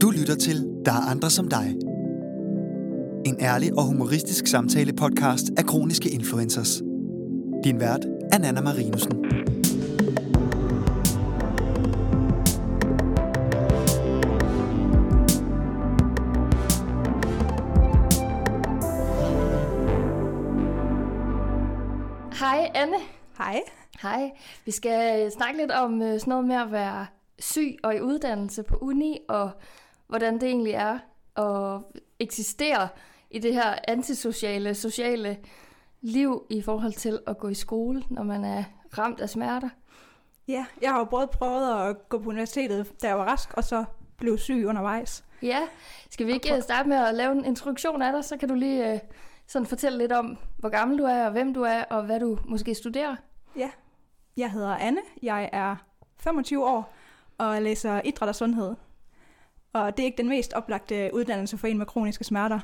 Du lytter til Der er andre som dig. En ærlig og humoristisk samtale podcast af kroniske influencers. Din vært er Nana Marinussen. Hej Anne. Hej. Hej. Vi skal snakke lidt om øh, sådan noget med at være syg og i uddannelse på uni, og hvordan det egentlig er at eksistere i det her antisociale, sociale liv i forhold til at gå i skole, når man er ramt af smerter. Ja, jeg har jo både prøvet at gå på universitetet, da jeg var rask, og så blev syg undervejs. Ja, skal vi ikke starte med at lave en introduktion af dig, så kan du lige øh, sådan fortælle lidt om, hvor gammel du er, og hvem du er, og hvad du måske studerer. Ja, jeg hedder Anne, jeg er 25 år, og læser idræt og sundhed. Og det er ikke den mest oplagte uddannelse for en med kroniske smerter.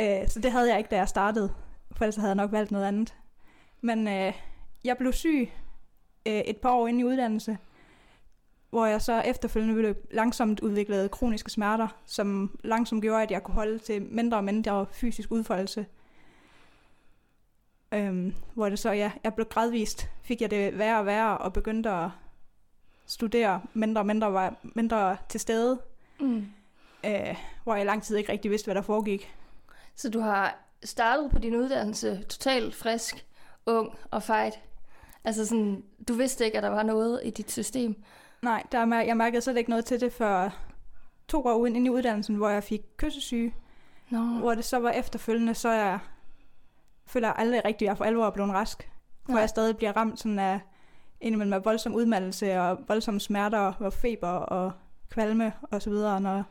Øh, Så det havde jeg ikke, da jeg startede, for ellers havde jeg nok valgt noget andet. Men øh, jeg blev syg øh, et par år inde i uddannelse, hvor jeg så efterfølgende blev langsomt udviklede kroniske smerter, som langsomt gjorde, at jeg kunne holde til mindre og mindre fysisk udfoldelse. Øhm, hvor det så, ja, jeg blev gradvist, fik jeg det værre og værre, og begyndte at studere mindre og mindre, var mindre til stede, Mm. øh, hvor jeg i lang tid ikke rigtig vidste, hvad der foregik. Så du har startet på din uddannelse totalt frisk, ung og fejt. Altså sådan, du vidste ikke, at der var noget i dit system. Nej, der, jeg mærkede slet ikke noget til det før to år uden ind i uddannelsen, hvor jeg fik kyssesyge, Nå. hvor det så var efterfølgende, så jeg føler aldrig rigtigt, at jeg for alvor er blevet rask. Hvor Nej. jeg stadig bliver ramt sådan af indimellem af voldsom udmattelse og voldsomme smerter og feber og kvalme og så videre, når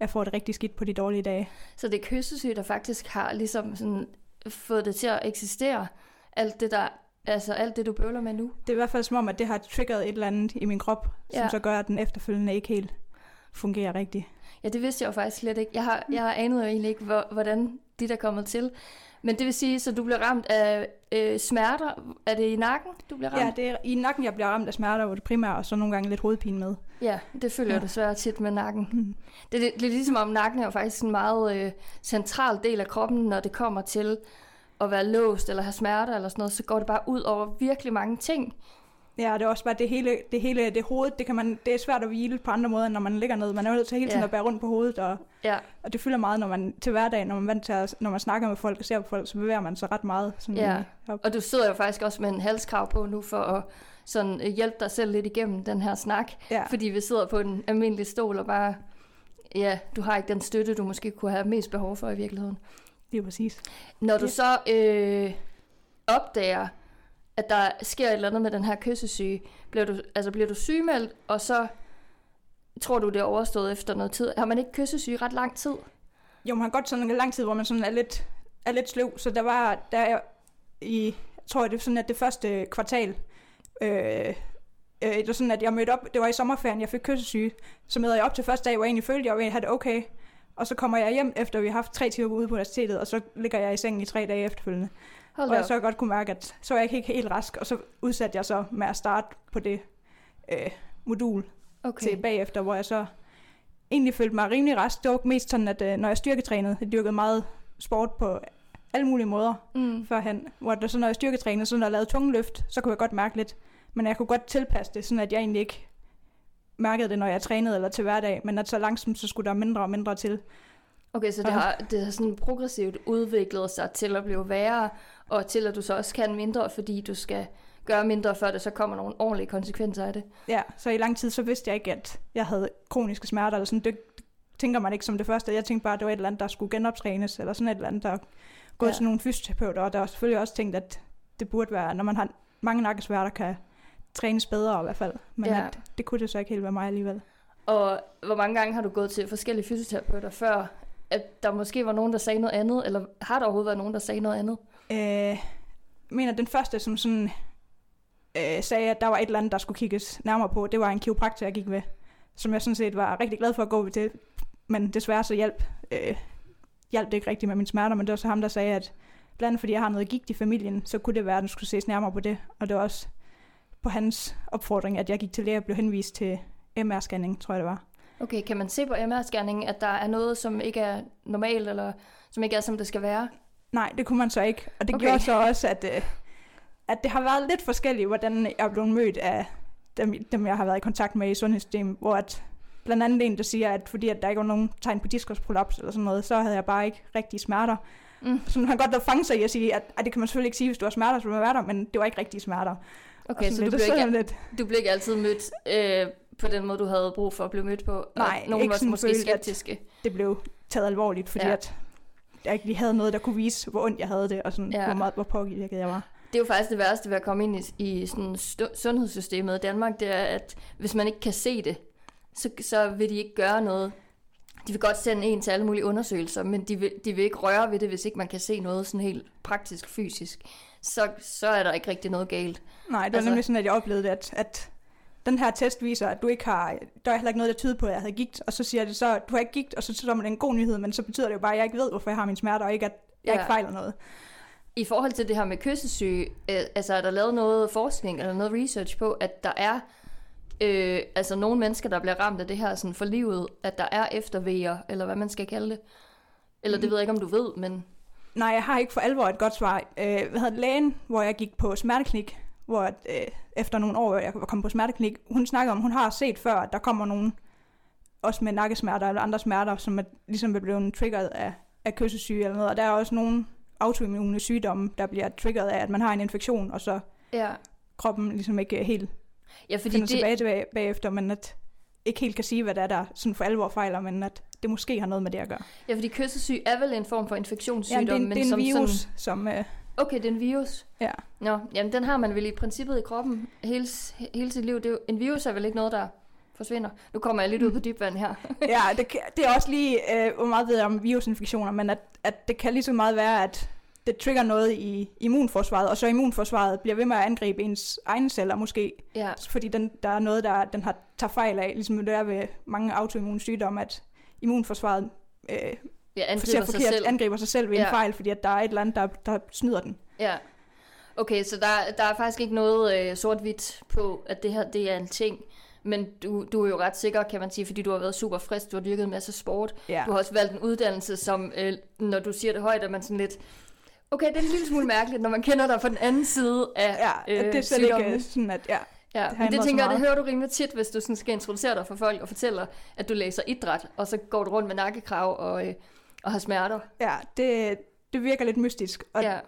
jeg får det rigtig skidt på de dårlige dage. Så det er kyssesyge, der faktisk har ligesom sådan fået det til at eksistere. Alt det, der, altså alt det, du bøvler med nu. Det er i hvert fald som om, at det har triggeret et eller andet i min krop, som Ja. så gør, at den efterfølgende ikke helt fungerer rigtigt. Ja, det vidste jeg jo faktisk slet ikke. Jeg har, jeg anede jo egentlig ikke, hvor, hvordan de der kommet til. Men det vil sige, så du bliver ramt af øh, smerter. Er det i nakken, du bliver ramt? Ja, det er i nakken, jeg bliver ramt af smerter, hvor det primært, og så nogle gange lidt hovedpine med. Ja, det følger Ja. jeg desværre tit med nakken. Mm. Det, det, det er ligesom om nakken er jo faktisk en meget øh, central del af kroppen, når det kommer til at være låst eller have smerter eller sådan noget, så går det bare ud over virkelig mange ting. Ja, og det er også bare det hele, det hele det hoved, det, kan man, det er svært at hvile på andre måder, når man ligger ned. Man er nødt til hele tiden Ja. at bære rundt på hovedet, og, Ja, og det fylder meget, når man til hverdag, når man, vant til at, når man snakker med folk og ser på folk, så bevæger man sig ret meget. Sådan Ja. op. og du sidder jo faktisk også med en halskrav på nu for at sådan øh, hjælpe dig selv lidt igennem den her snak, ja. fordi vi sidder på en almindelig stol og bare, ja, du har ikke den støtte, du måske kunne have mest behov for i virkeligheden. det er præcis. Når du Ja. så øh, opdager, at der sker et eller andet med den her kyssesyge, bliver du, altså bliver du sygemeldt, og så tror du, det er overstået efter noget tid. Har man ikke kyssesyge ret lang tid? Jo, man har godt sådan en lang tid, hvor man sådan er lidt, er lidt sløv, så der var, der er i, jeg tror, det er sådan, at det første kvartal, øh, øh, det var sådan, at jeg mødte op, det var i sommerferien, jeg fik kyssesyge, så møder jeg op til første dag, hvor jeg egentlig følte, at jeg have det okay, og så kommer jeg hjem, efter vi har haft tre timer ude på universitetet, og så ligger jeg i sengen i tre dage efterfølgende. Hold da jeg op. så godt kunne mærke, at så var jeg ikke helt rask, og så udsatte jeg så med at starte på det øh, modul Okay. til bagefter, hvor jeg så egentlig følte mig rimelig rask. Det var mest sådan, at øh, når jeg styrketrænede, jeg dyrkede meget sport på alle mulige måder Mm. førhen, hvor det så når jeg styrketrænede, så når jeg lavede tunge løft, så kunne jeg godt mærke lidt, men jeg kunne godt tilpasse det, sådan at jeg egentlig ikke mærkede det, når jeg trænede eller til hverdag, men at så langsomt, så skulle der mindre og mindre til. Okay, så det har, det har sådan progressivt udviklet sig til at blive værre, og til at du så også kan mindre, fordi du skal gøre mindre, før der så kommer nogle ordentlige konsekvenser af det. Ja, så i lang tid, så vidste jeg ikke, at jeg havde kroniske smerter, eller sådan, det tænker man ikke som det første. Jeg tænkte bare, at det var et eller andet, der skulle genoptrænes, eller sådan et eller andet, der gået Ja. til nogle fysioterapeuter, og der var selvfølgelig også tænkt, at det burde være, når man har mange nakkesmerter, kan trænes bedre i hvert fald. Men Ja. at, det kunne det så ikke helt være mig alligevel. Og hvor mange gange har du gået til forskellige fysioterapeuter før, at der måske var nogen, der sagde noget andet, eller har der overhovedet været nogen, der sagde noget andet? Øh, jeg mener, den første, som sådan, øh, sagde, at der var et eller andet, der skulle kigges nærmere på, det var en kiropraktor, jeg gik ved, som jeg sådan set var rigtig glad for at gå ved til. Men desværre så hjalp, øh, hjalp det ikke rigtigt med mine smerter, men det var så ham, der sagde, at blandt fordi jeg har noget gigt i familien, så kunne det være, at den skulle ses nærmere på det. Og det var også på hans opfordring, at jeg gik til læge og blev henvist til MR-scanning, tror jeg det var. Okay, kan man se på MR-scanningen, at der er noget, som ikke er normalt, eller som ikke er, som det skal være? Nej, det kunne man så ikke. Og det okay. gjorde så også, at, øh, at det har været lidt forskelligt, hvordan jeg er blevet mødt af dem, dem, jeg har været i kontakt med i sundhedssystemet, hvor at blandt andet en, der siger, at fordi at der ikke var nogen tegn på diskusprolaps eller sådan noget, så havde jeg bare ikke rigtige smerter. Mm. Så man kan godt da fange sig i at sige, at, at det kan man selvfølgelig ikke sige, hvis du har smerter, så man være der, men det var ikke rigtige smerter. Okay, så sådan du lidt, blev, ikke, lidt, du blev ikke altid mødt øh, på den måde, du havde brug for at blive mødt på? Nej, nogen ikke var sådan måske skeptiske? det blev taget alvorligt, fordi Ja. at jeg ikke lige havde noget, der kunne vise, hvor ondt jeg havde det, og sådan, Ja. hvor, meget, hvor påvirket jeg var. Det er jo faktisk det værste ved at komme ind i, i sådan sundhedssystemet i Danmark, det er, at hvis man ikke kan se det, så, så vil de ikke gøre noget. De vil godt sende en til alle mulige undersøgelser, men de vil, de vil ikke røre ved det, hvis ikke man kan se noget sådan helt praktisk, fysisk. Så, så er der ikke rigtig noget galt. Nej, det var Altså- nemlig sådan, at jeg oplevede at, at den her test viser, at du ikke har, der er heller ikke noget, der tyder på, at jeg havde gigt, og så siger det så, du har ikke gigt, og så så er det en god nyhed, men så betyder det jo bare, at jeg ikke ved, hvorfor jeg har mine smerter, og ikke, at jeg ja. ikke fejler noget. I forhold til det her med kyssesyge, øh, altså er der lavet noget forskning eller noget research på, at der er øh, altså nogle mennesker, der bliver ramt af det her sådan for livet, at der er eftervejer, eller hvad man skal kalde det? Eller det Mm. ved jeg ikke, om du ved, men... Nej, jeg har ikke for alvor et godt svar. Øh, hvad hedder lægen, hvor jeg gik på smerteklinik, hvor øh, efter nogle år, jeg kommet på smerteklinik, hun snakkede om, hun har set før, at der kommer nogen, også med nakkesmerter eller andre smerter, som er, ligesom er blevet triggeret af, af kyssesyge eller noget, og der er også nogle autoimmune sygdomme, der bliver triggeret af, at man har en infektion, og så Ja, kroppen ligesom ikke helt ja fordi finder det, tilbage tilbage bagefter, men at ikke helt kan sige, hvad det er, der sådan for alvor fejler, men at det måske har noget med det at gøre. ja, fordi kyssesyge er vel en form for Ja, infektionssygdom, det er en, men det er en som virus, Sådan, som... Øh, okay, det er en virus. ja. Nå, jamen den har man vel i princippet i kroppen hele, hele sit liv. Det er jo, en virus er vel ikke noget, der forsvinder. Nu kommer jeg lidt ud på dybvand her. ja, det, det er også lige, øh, hvor meget ved jeg om virusinfektioner, men at, at det kan lige så meget være, at det trigger noget i immunforsvaret, og så immunforsvaret bliver ved med at angribe ens egne celler måske, Ja, fordi den, der er noget, der den har tager fejl af, ligesom det er ved mange autoimmune sygdomme, at immunforsvaret øh, ser angriber sig forkert, selv. angriber sig selv ved Ja. en fejl, fordi at der er et eller andet, der, der snyder den. Ja. Okay, så der, der er faktisk ikke noget øh, sort-hvidt på, at det her det er en ting. Men du, du er jo ret sikker, kan man sige, fordi du har været super frisk, du har dyrket en masse sport. Ja. Du har også valgt en uddannelse, som, øh, når du siger det højt, er man sådan lidt... Okay, det er en lille smule mærkeligt, når man kender dig fra den anden side af Ja, øh, det er slet sygdommen. ikke sådan, at ja, Ja, det men det tænker jeg, det hører du rimelig tit, hvis du sådan skal introducere dig for folk og fortæller, at du læser idræt, og så går du rundt med nakkekrav og, øh, og har smerter. ja det, det virker lidt mystisk. Og Ja,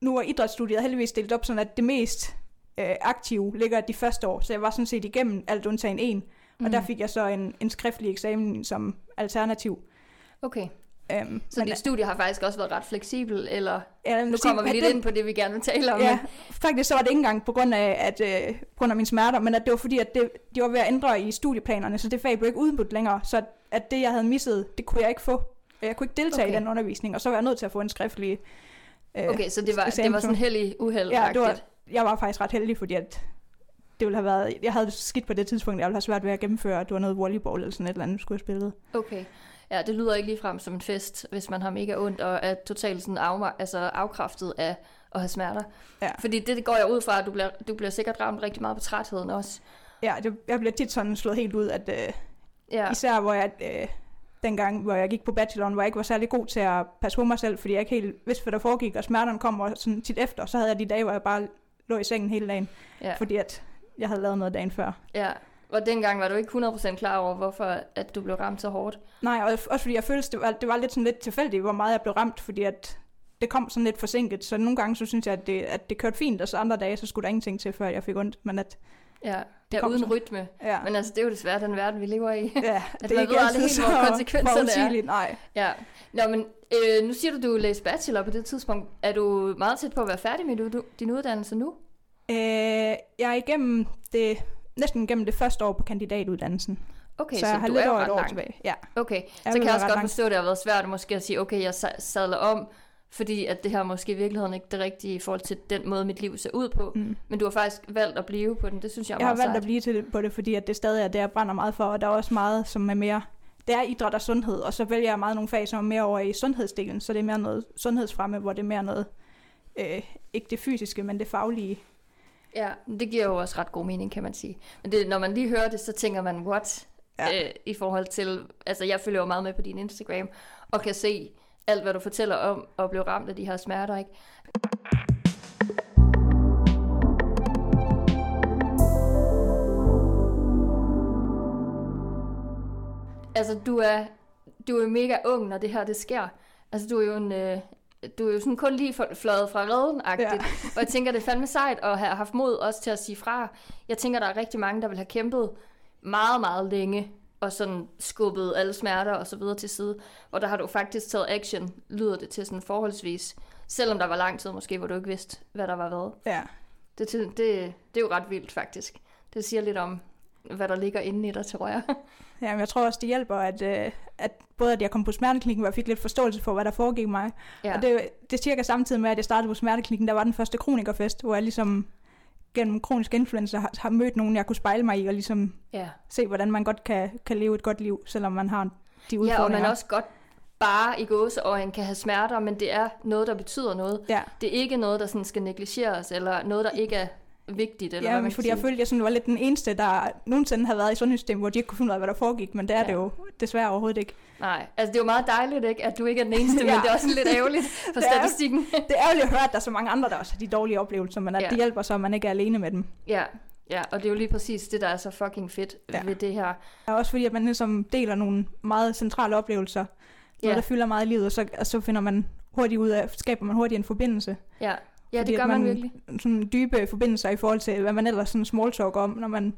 nu er idrætsstudiet heldigvis delt op sådan, at det mest øh, aktive ligger de første år, så jeg var sådan set igennem alt undtagen en, og Mhm. der fik jeg så en, en skriftlig eksamen som alternativ. okay. Øhm, Så dit studie har faktisk også været ret fleksibel, eller ja, nu kommer vi lidt ind på det, vi gerne vil tale om. Ja, men- faktisk så var det ikke engang på grund af, at, øh, på grund af mine smerter, men at det var fordi, at det, de var ved at ændre i studieplanerne, så det fag blev ikke udbudt længere, så at, det, jeg havde misset, det kunne jeg ikke få. Jeg kunne ikke deltage Okay. i den undervisning, og så var jeg nødt til at få en skriftlig øh, Okay, så det var, det var sådan heldig uheld Ja, det var, jeg var faktisk ret heldig, fordi at det ville have været, jeg havde skidt på det tidspunkt, jeg ville have svært ved at gennemføre, at det var noget volleyball eller sådan et eller andet, skulle have spillet. Okay. Ja, det lyder ikke ligefrem som en fest, hvis man har mega ondt og er totalt sådan af, altså afkræftet af at have smerter. Ja. Fordi det, det går jeg ud fra, at du bliver, du bliver sikkert ramt rigtig meget på trætheden også. Ja, det, jeg blev tit sådan slået helt ud, at øh, Ja, især hvor jeg, øh, dengang, hvor jeg gik på bacheloren, hvor jeg ikke var særlig god til at passe på mig selv, fordi jeg ikke helt vidste, hvad der foregik, og smerterne kom og sådan tit efter, så havde jeg de dage, hvor jeg bare lå i sengen hele dagen, ja, fordi at jeg havde lavet noget dagen før. ja. Og dengang var du ikke 100% klar over, hvorfor at du blev ramt så hårdt. Nej, og også fordi jeg følte, det var, det var lidt sådan lidt tilfældigt, hvor meget jeg blev ramt, fordi at det kom sådan lidt forsinket, så nogle gange så synes jeg, at det, at det kørte fint, og så andre dage, så skulle der ingenting til, før jeg fik ondt, men at, Ja, det er kom uden så. rytme. ja, Men altså, det er jo desværre den verden, vi lever i. ja man ved aldrig helt, hvor konsekvenserne er. Nej. ja. Nå, men øh, nu siger du, du læste bachelor på det tidspunkt. Er du meget tæt på at være færdig med din uddannelse nu? Øh, jeg er igennem det, næsten igennem det første år på kandidatuddannelsen, Okay, så så, jeg har du lidt er over ret et år langt. tilbage. Ja, Okay, Jeg så kan jeg også godt langt. forstå, at det har været svært måske at sige, okay, jeg sa- sadler om, fordi at det her måske i virkeligheden ikke det rigtige i forhold til den måde, mit liv ser ud på. mm. Men du har faktisk valgt at blive på den, det synes jeg er Jeg har valgt at sejt. blive til det, på det, fordi at det stadig er det, jeg brænder meget for, og der er også meget, som er mere... Det er idræt og sundhed, og så vælger jeg meget nogle fag, som er mere over i sundhedsdelen, så det er mere noget sundhedsfremme, hvor det er mere noget, øh, ikke det fysiske, men det faglige. Ja, det giver jo også ret god mening, kan man sige. Men det, når man lige hører det, så tænker man, what? Ja. øh, i forhold til, altså jeg følger jo meget med på din Instagram, og kan se alt, hvad du fortæller om at blive ramt af de her smerter, ikke? Altså, du er, du er mega ung, når det her det sker. Altså, du er jo en... Øh, du er jo sådan kun lige fløjet fra redden ja. Og jeg tænker, det er fandme sejt at have haft mod også til at sige fra. Jeg tænker, der er rigtig mange, der vil have kæmpet meget, meget længe og sådan skubbet alle smerter og så videre til side. Og der har du faktisk taget action, lyder det til sådan forholdsvis. Selvom der var lang tid måske, hvor du ikke vidste, hvad der var hvad. Ja. Det, det, det er jo ret vildt faktisk. Det siger lidt om, hvad der ligger inde i dig, tror jeg. Ja, men jeg tror også, det hjælper, at, øh, at både at jeg kom på smerteklinikken, hvor jeg fik lidt forståelse for, hvad der foregik mig. Ja. Og det, det er cirka samtidig med, at jeg startede på smerteklinikken, der var den første kronikerfest, hvor jeg ligesom gennem kronisk influenza har, har mødt nogen, jeg kunne spejle mig i, og ligesom ja. se, hvordan man godt kan, kan leve et godt liv, selvom man har de Ja, udfordringer. og man også godt bare i gåseøjen kan have smerter, men det er noget, der betyder noget. Ja, Det er ikke noget, der sådan skal negligeres, eller noget, der ikke er vigtigt. Eller ja hvad fordi jeg følte, at jeg sådan var lidt den eneste, der nogensinde havde været i sundhedssystemet, hvor de ikke kunne finde ud af, hvad der foregik, men det er Ja. det jo desværre overhovedet ikke. Nej, altså det er jo meget dejligt, ikke, at du ikke er den eneste, ja. Men det er også lidt ærgerligt for Det er- statistikken. Det er ærgerligt at høre, at der er så mange andre, der også har de dårlige oplevelser, men at Ja. det hjælper så, at man ikke er alene med dem. ja, ja, og det er jo lige præcis det, der er så fucking fedt. Ja. ved det her. Og også fordi, at man ligesom deler nogle meget centrale oplevelser, noget, Ja. der fylder meget i livet, og så, og så finder man hurtigt ud af, skaber man hurtigt en forbindelse. Ja, ja det gør man, man- virkelig. Sådan dybe forbindelser i forhold til, hvad man ellers sådan small talk om, når man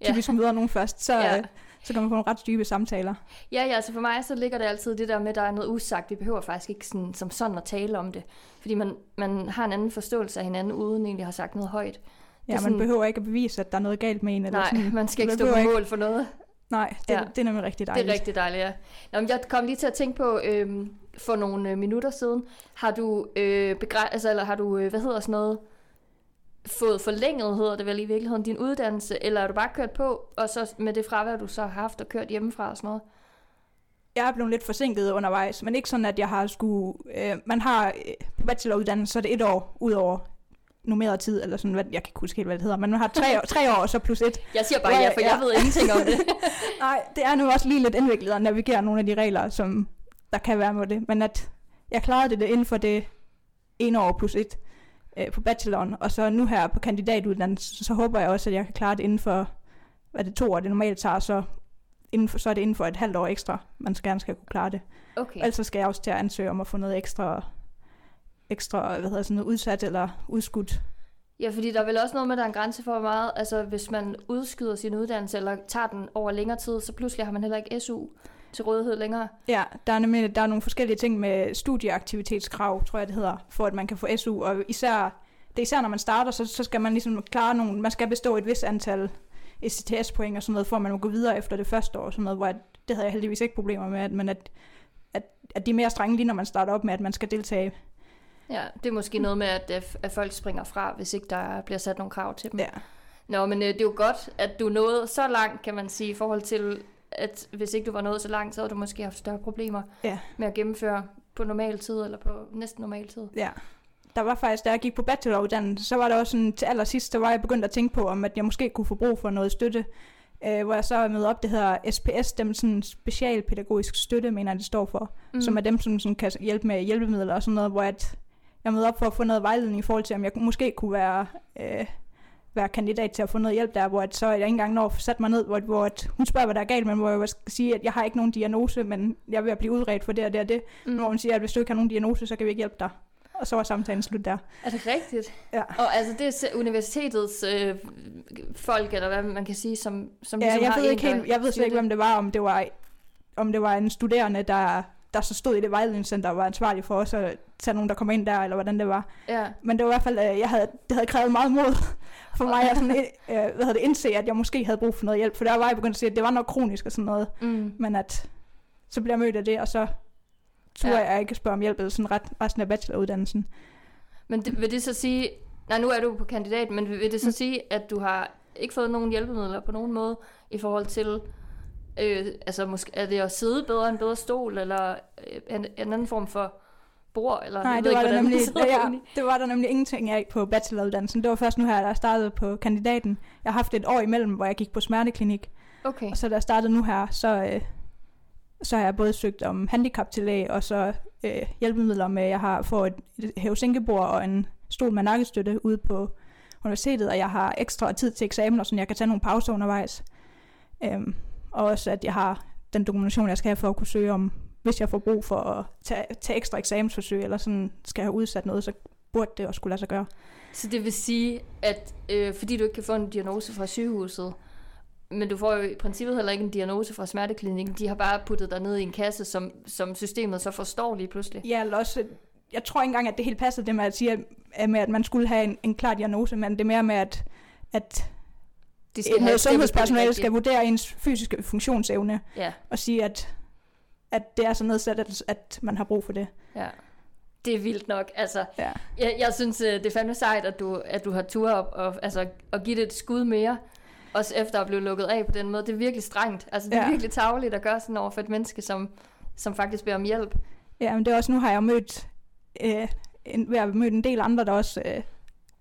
Ja. typisk møder nogen først, så, Ja. ja. så kan man få nogle ret dybe samtaler. Ja, ja, altså for mig så ligger det altid det der med, at der er noget usagt. Vi behøver faktisk ikke sådan, som sådan at tale om det. Fordi man, man har en anden forståelse af hinanden, uden egentlig at have sagt noget højt. Ja, man sådan- behøver ikke at bevise, at der er noget galt med en. Eller Nej, sådan. man skal ikke stå på behøver ikke- mål for noget. Nej, det, Ja. det er nemlig rigtig Det dejligt. er rigtig dejligt, ja. Nå, men jeg kom lige til at tænke på, øhm, for nogle øh, minutter siden, har du, øh, begræ- altså, eller har du, øh, hvad hedder sådan noget, fået forlænget, hedder det vel i virkeligheden, din uddannelse, eller er du bare kørt på, og så med det fravær, du så har haft og kørt hjemmefra og sådan noget? Jeg er blevet lidt forsinket undervejs, men ikke sådan, at jeg har skulle... Øh, man har øh, bacheloruddannelse, så er det et år ud over normeret tid, eller sådan, hvad, jeg kan ikke huske helt, hvad det hedder, men man har tre, år, tre år, og så plus et. Jeg siger bare Ja, ja, for jeg ja. ved ingenting om det. Nej, det er nu også lige lidt indviklet at navigere nogle af de regler, som der kan være med det, men at jeg klarede det, inden for det ene år plus et øh, på bacheloren, og så nu her på kandidatuddannelsen, så håber jeg også, at jeg kan klare det inden for, hvad det to år det normalt tager, så, inden for, så er det inden for et halvt år ekstra, man skal gerne skal kunne klare det. Okay. Ellers skal jeg også til at ansøge om at få noget ekstra, ekstra hvad hedder sådan noget, udsat eller udskudt. Ja, fordi der er vel også noget med, at der er en grænse for, hvor meget, altså hvis man udskyder sin uddannelse, eller tager den over længere tid, så pludselig har man heller ikke SU til rådighed længere. Ja, der er nemlig der er nogle forskellige ting med studieaktivitetskrav, tror jeg det hedder, for at man kan få SU, og især, det er især når man starter, så, så skal man ligesom klare nogle, man skal bestå et vis antal ECTS-point og sådan noget, for at man må gå videre efter det første år, og sådan noget, hvor at, det havde jeg heldigvis ikke problemer med, at, men at, at, at de er mere strenge lige når man starter op med, at man skal deltage. Ja, det er måske noget med, at, øh, at folk springer fra, hvis ikke der bliver sat nogle krav til dem. Ja. Nå, men øh, det er jo godt, at du nåede så langt, kan man sige, i forhold til, at hvis ikke du var nået så langt, så havde du måske haft større problemer Ja. med at gennemføre på normal tid, eller på næsten normal tid. Ja. Der var faktisk, da jeg gik på bacheloruddannelse, så var det også sådan, til allersidst, så var jeg begyndt at tænke på, om at jeg måske kunne få brug for noget støtte, øh, hvor jeg så mødte op, det hedder SPS, dem sådan specialpædagogisk støtte, mener jeg, det står for, mm. som er dem, som sådan kan hjælpe med hjælpemidler og sådan noget, hvor at jeg mødte op for at få noget vejledning i forhold til, om jeg måske kunne være, øh, være kandidat til at få noget hjælp der, hvor at så jeg ikke engang når at sætte mig ned, hvor, hvor at hun spørger, hvad der er galt, men hvor jeg skal sige, at jeg har ikke nogen diagnose, men jeg at blive udredt for det og det og det. Mm. Hvor hun siger, at hvis du ikke har nogen diagnose, så kan vi ikke hjælpe dig. Og så var samtalen slut der. Er det rigtigt? Ja. Og altså, det er universitetets øh, folk, eller hvad man kan sige, som, som Ja, ligesom jeg har ved ikke helt, jeg ved slet ikke, hvem det var, om det var, om det var en studerende, der, der så stod i det vejledningscenter og var ansvarlig for os at tage nogen, der kom ind der, eller hvordan det var. Ja, Men det var i hvert fald, øh, jeg havde, det havde krævet meget mod for mig at sådan, øh, hvad hedder det, indse, at jeg måske havde brug for noget hjælp. For der var jeg begyndt at sige, at det var nok kronisk og sådan noget. mm. Men at så bliver jeg mødt af det, og så turde Ja. jeg ikke spørge om hjælp sådan ret, resten af bacheloruddannelsen. Men det, vil det så sige, nej nu er du på kandidat, men vil, vil det så Mm. sige, at du har ikke fået nogen hjælpemidler på nogen måde, i forhold til, øh, altså måske, er det at sidde bedre en bedre stol, eller øh, en, en anden form for bord, eller Nej, jeg det ved var, ikke, der nemlig, ja, det var der nemlig ingenting af på bacheloruddannelsen. Det var først nu her, jeg startede på kandidaten. Jeg har haft et år imellem, hvor jeg gik på smerteklinik. Okay. Og så da jeg startede nu her, så, øh, så har jeg både søgt om handicaptillæg, og så øh, hjælpemidler med, jeg har fået et, hævesænkebord og en stol med nakkestøtte ude på universitetet, og jeg har ekstra tid til eksamen, og sådan jeg kan tage nogle pauser undervejs. Øhm, og også at jeg har den dokumentation, jeg skal have for at kunne søge om, hvis jeg får brug for at tage, tage ekstra eksamensforsøg, eller sådan skal have udsat noget, så burde det også kunne lade sig gøre. Så det vil sige, at øh, fordi du ikke kan få en diagnose fra sygehuset, men du får jo i princippet heller ikke en diagnose fra smerteklinikken, de har bare puttet dig ned i en kasse, som, som systemet så forstår lige pludselig. Ja, eller også, jeg tror ikke engang, at det helt passer det med at sige, at, med, at man skulle have en, en klar diagnose, men det er mere med, at, at De et have sundhedspersonale det skal vurdere ens fysiske funktionsevne, Ja, og sige, at, at det er så nedsat, at, at man har brug for det. ja. Det er vildt nok. Altså, Ja. jeg, jeg synes, øh, det er fandme sejt, at du, at du har tur op og, altså, og give det et skud mere. Også efter at blive lukket af på den måde. Det er virkelig strengt. Altså, det er Ja. virkelig tageligt at gøre sådan over for et menneske, som, som faktisk beder om hjælp. Ja, men det er også, nu har jeg mødt, øh, en, at have mødt en del andre, der også øh,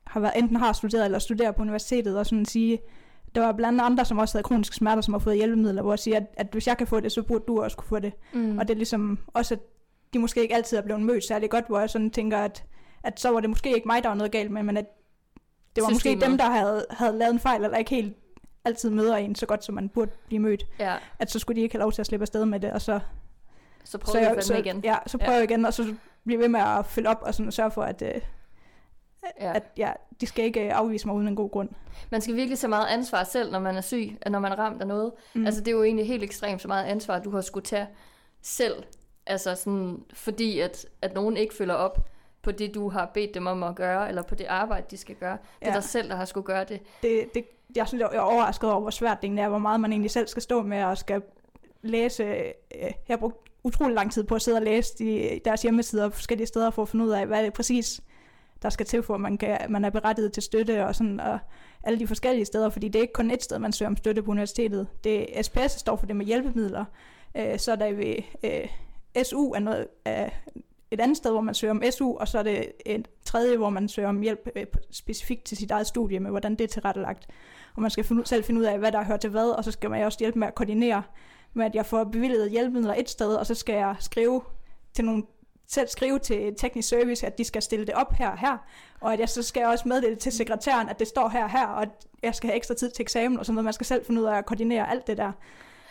har været, enten har studeret eller studerer på universitetet, og sådan sige, der var blandt andre, som også havde kroniske smerter, som har fået hjælpemidler, hvor jeg siger, at, at hvis jeg kan få det, så burde du også kunne få det. Mm. Og det er ligesom også, at de måske ikke altid er blevet mødt særlig godt, hvor jeg sådan tænker, at, at så var det måske ikke mig, der var noget galt med, men at det var Systemet. måske dem, der havde, havde lavet en fejl, eller ikke helt altid møder en så godt, som man burde blive mødt. Ja, At så skulle de ikke have lov til at slippe afsted med det, og så, så prøv så, at jeg, så, igen. Ja, så prøver Ja. jeg igen, og så blive ved med at følge op, og sådan sørge for, at, øh, Ja. at ja, de skal ikke øh, afvise mig uden en god grund. Man skal virkelig tage meget ansvar selv, når man er syg, når man er ramt af noget. Mm. Altså, det er jo egentlig helt ekstremt så meget ansvar, du har skulle tage selv. Altså sådan, fordi at, at nogen ikke følger op på det, du har bedt dem om at gøre, eller på det arbejde, de skal gøre. Det er Ja. dig selv, der har skulle gøre det. det, det, jeg synes, jeg er overrasket over, hvor svært det er, hvor meget man egentlig selv skal stå med og skal læse. Øh, jeg har brugt utrolig lang tid på at sidde og læse de, deres hjemmesider forskellige steder for at finde ud af, hvad det præcis der skal til, for at man, kan, man er berettiget til støtte og, sådan, og alle de forskellige steder, fordi det er ikke kun et sted, man søger om støtte på universitetet. Det SPS, står for det med hjælpemidler. Øh, så er der ved øh, SU er noget, øh, et andet sted, hvor man søger om SU, og så er det et tredje, hvor man søger om hjælp øh, specifikt til sit eget studie med, hvordan det er tilrettelagt. Og man skal finde, ud- selv finde ud af, hvad der hører til hvad, og så skal man også hjælpe med at koordinere med, at jeg får bevilget hjælpemidler et sted, og så skal jeg skrive til nogle selv skrive til teknisk service, at de skal stille det op her og her, og at jeg så skal også meddele til sekretæren, at det står her og her, og at jeg skal have ekstra tid til eksamen og sådan noget. Man skal selv finde ud af at koordinere alt det der.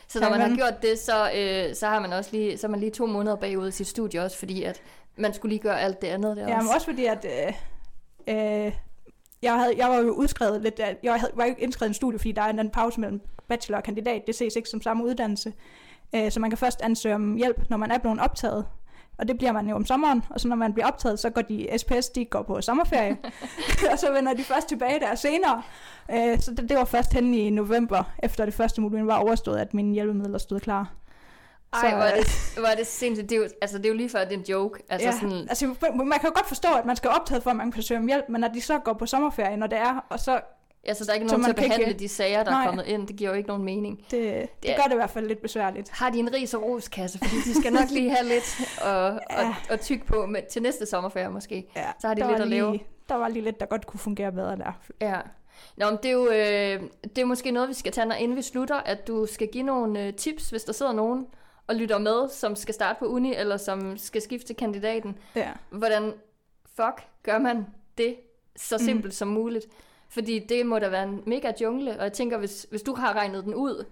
Så når man har gjort det, så, øh, så har man også lige, så man lige to måneder bagud i sit studie også, fordi at man skulle lige gøre alt det andet der Ja, men også. også fordi, at øh, øh, jeg, havde, jeg var jo udskrevet lidt, jeg havde, var ikke indskrevet i en studie, fordi der er en anden pause mellem bachelor og kandidat, det ses ikke som samme uddannelse. Øh, så man kan først ansøge om hjælp, når man er blevet optaget. Og det bliver man jo om sommeren, og så når man bliver optaget, så går de SPS, de går på sommerferie, og så vender de først tilbage der senere. Øh, så det, det var først hen i november, efter det første modul var overstået, at mine hjælpemidler stod klar. Ej, så- hvor er det, hvor er det sindssygt. Det er jo, altså, det er jo lige før, det er en joke. Altså, ja, sådan, altså, man kan jo godt forstå, at man skal optaget for, at man kan søge om hjælp, men når de så går på sommerferie, når det er, og så altså, der er ikke så nogen til at kan ikke- behandle de sager, der Nej. er kommet ind. Det giver jo ikke nogen mening. Det, det, det gør det i hvert fald lidt besværligt. Har de en ris og roskasse, fordi de skal nok lige have lidt at, Ja. at, at tykke på med, til næste sommerferie måske. Ja, Så har de lidt at lige, lave. Der var lige lidt, der godt kunne fungere bedre der. Ja. Nå, men det er jo øh, det er måske noget, vi skal tage, når inden vi slutter, at du skal give nogle øh, tips, hvis der sidder nogen og lytter med, som skal starte på uni, eller som skal skifte til kandidaten. Ja. Hvordan fuck gør man det så Mhm. simpelt mm. som muligt? Fordi det må da være en mega jungle, og jeg tænker, hvis, hvis du har regnet den ud,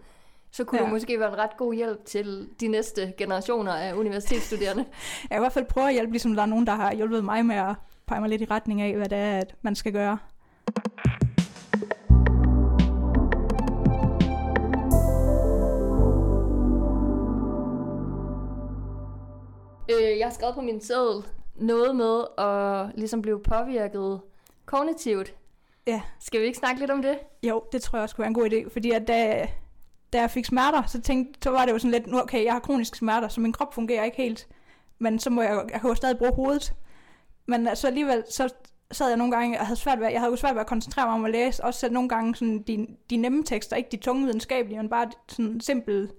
så kunne ja. Du måske være en ret god hjælp til de næste generationer af universitetsstuderende. Jeg kan i hvert fald prøve at hjælpe, ligesom der er nogen, der har hjulpet mig med at pege mig lidt i retning af, hvad det er, at man skal gøre. Øh, jeg har skrevet på min seddel noget med at ligesom blive påvirket kognitivt. Ja. Skal vi ikke snakke lidt om det? Jo, det tror jeg også kunne være en god idé, fordi at da, da jeg fik smerter, så, tænkte, så var det jo sådan lidt, nu okay, jeg har kroniske smerter, så min krop fungerer ikke helt, men så må jeg, jeg kan jo stadig bruge hovedet. Men så alligevel, så sad jeg nogle gange og havde svært ved, jeg havde jo svært ved at koncentrere mig om at læse, også selv nogle gange sådan de, de nemme tekster, ikke de tunge videnskabelige, men bare sådan simple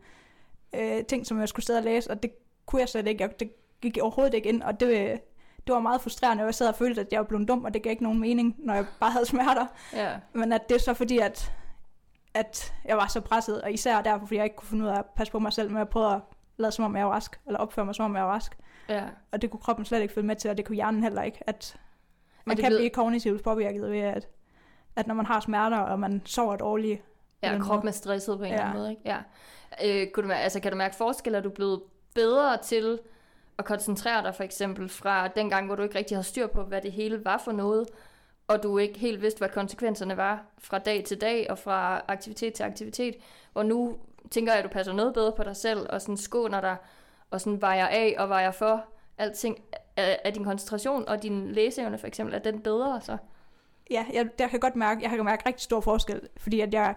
øh, ting, som jeg skulle sidde og læse, og det kunne jeg slet ikke, jeg, det gik overhovedet ikke ind, og det, det var meget frustrerende, og jeg sad og følte, at jeg var blevet dum, og det gav ikke nogen mening, når jeg bare havde smerter. Ja. Men at det er så fordi, at at jeg var så presset, og især derfor, fordi jeg ikke kunne finde ud af at passe på mig selv, med at prøve at lade som om jeg var rask, eller opføre mig som om jeg var rask. Ja. Og det kunne kroppen slet ikke følge med til, og det kunne hjernen heller ikke. At man kan ved- blive kognitivt påvirket ved, at, at når man har smerter, og man sover dårligt, Ja, kroppen er stresset på en Ja. eller anden måde, ikke? Ja. Øh, kunne du, altså, kan du mærke forskel? Er du blevet bedre til at koncentrere dig for eksempel fra den gang, hvor du ikke rigtig havde styr på, hvad det hele var for noget, og du ikke helt vidste, hvad konsekvenserne var fra dag til dag og fra aktivitet til aktivitet, hvor nu tænker jeg, at du passer noget bedre på dig selv og sådan skåner dig og sådan vejer af og vejer for alting. Er, er din koncentration og din læseevne for eksempel, er den bedre så? ja, jeg, der kan godt mærke, jeg kan mærke rigtig stor forskel, fordi at jeg,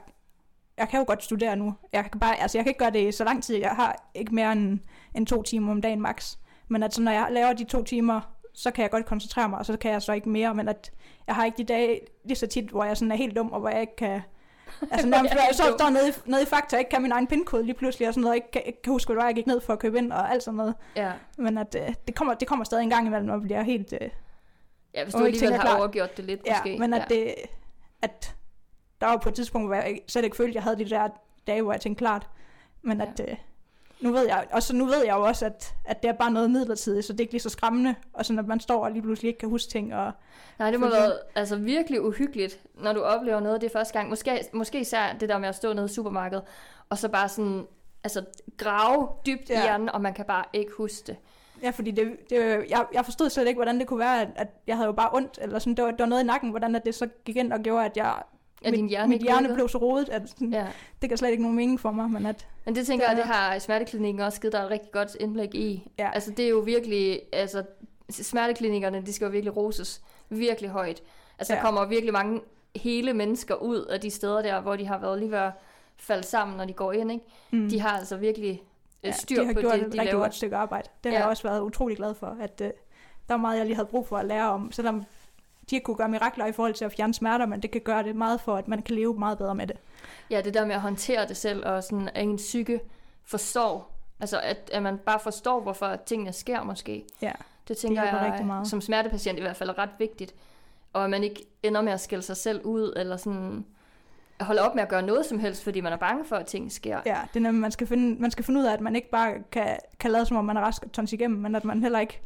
jeg kan jo godt studere nu. Jeg kan, bare, altså jeg kan ikke gøre det så lang tid. Jeg har ikke mere end, end to timer om dagen max. Men at så når jeg laver de to timer, så kan jeg godt koncentrere mig, og så kan jeg så ikke mere. Men at jeg har ikke de dage lige så tit, hvor jeg sådan er helt dum, og hvor jeg ikke kan... Altså Hvor nærmest, jeg hvor jeg så står nede, i- nede i Fakta, ikke kan min egen pindkode lige pludselig, og sådan noget, og ikke kan, ikke kan huske, var, jeg gik ned for at købe ind, og alt sådan noget. Ja. Men at øh, det, kommer, det kommer stadig en gang imellem, og bliver helt... Øh, Ja, hvis du ikke alligevel tænker har klart. overgjort det lidt Ja, måske. men at, det, at der var på et tidspunkt, hvor jeg slet ikke følte, at jeg havde de der dage, hvor jeg tænkte klart. Men at øh, nu ved jeg, og så nu ved jeg jo også, at, at det er bare noget midlertidigt, så det er ikke lige så skræmmende, og sådan at man står og lige pludselig ikke kan huske ting. Og, Nej, det må Fordi- være altså, virkelig uhyggeligt, når du oplever noget af det første gang. Måske, måske især det der med at stå nede i supermarkedet, og så bare sådan, altså grave dybt ja. i hjernen, og man kan bare ikke huske det. ja, fordi det, det, jeg, jeg forstod slet ikke, hvordan det kunne være, at, at jeg havde jo bare ondt, eller sådan, det var, det var noget i nakken, hvordan at det så gik ind og gjorde, at jeg, At din hjerne mit hjerne blev så rodet, at sådan, ja. Det gav slet ikke nogen mening for mig, men at, Men det tænker Det jeg, det har smerteklinikken også givet dig et rigtig godt indblik i. Ja. Altså det er jo virkelig, altså smerteklinikkerne, de skal jo virkelig roses virkelig højt. Altså der Ja. kommer virkelig mange hele mennesker ud af de steder der, hvor de har været lige ved at falde sammen, når de går ind, ikke? mm, De har altså virkelig ja, styr de har på gjort det, et de rigtig laver. godt stykke arbejde. Det har Ja. jeg også været utrolig glad for, at øh, der var meget, jeg lige havde brug for at lære om, selvom de ikke kunne gøre mirakler i forhold til at fjerne smerter, men det kan gøre det meget for, at man kan leve meget bedre med det. Ja, det der med at håndtere det selv, og sådan, at ens psyke forstår, altså at, at man bare forstår, hvorfor tingene sker måske. Ja, Det tænker hjælper jeg, rigtig meget. som smertepatient i hvert fald er ret vigtigt. Og at man ikke ender med at skælde sig selv ud, eller sådan holde op med at gøre noget som helst, fordi man er bange for, at ting sker. ja det er nemlig, man skal, finde, man skal finde ud af, at man ikke bare kan, kan lade som om, man er rask og tons igennem, men at man heller ikke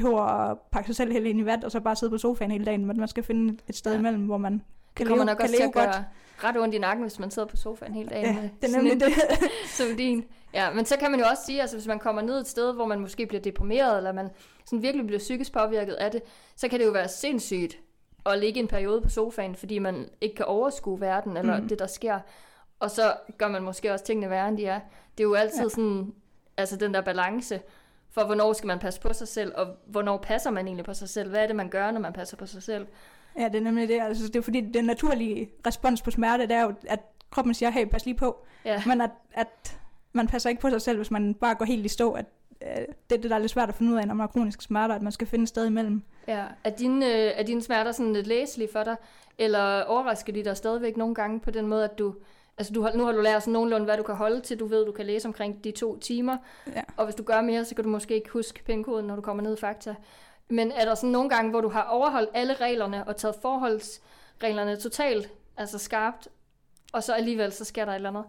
behøver at pakke sig selv helt ind i vat, og så bare sidde på sofaen hele dagen, men man skal finde et sted Ja. imellem, hvor man Det kan kommer leve, nok også til at gøre godt. ret ondt i nakken, hvis man sidder på sofaen hele dagen. Ja, med det er nemlig en- det. som din. Ja, men så kan man jo også sige, altså hvis man kommer ned et sted, hvor man måske bliver deprimeret, eller man sådan virkelig bliver psykisk påvirket af det, så kan det jo være sindssygt at ligge en periode på sofaen, fordi man ikke kan overskue verden, eller mm. Det, der sker. Og så gør man måske også tingene værre, end de er. Det er jo altid. Ja. sådan, altså den der balance, for hvornår skal man passe på sig selv, og hvornår passer man egentlig på sig selv? Hvad er det, man gør, når man passer på sig selv? Ja, det er nemlig det. Altså, det er fordi, den naturlige respons på smerte, det er jo, at kroppen siger, hey, pas lige på. Ja. Men at, at man passer ikke på sig selv, hvis man bare går helt i stå. At, øh, det er det, der er lidt svært at finde ud af, når man har kroniske smerter, at man skal finde et sted imellem. Ja. Er, dine, øh, er dine smerter sådan lidt læselige for dig, eller overrasker de dig stadigvæk nogle gange på den måde, at du, altså du har, nu har du lært sådan nogenlunde, hvad du kan holde til, du ved, du kan læse omkring de to timer, Ja. og hvis du gør mere, så kan du måske ikke huske pindkoden, når du kommer ned i fakta. Men er der sådan nogle gange, hvor du har overholdt alle reglerne og taget forholdsreglerne totalt, altså skarpt, og så alligevel, så sker der et eller andet?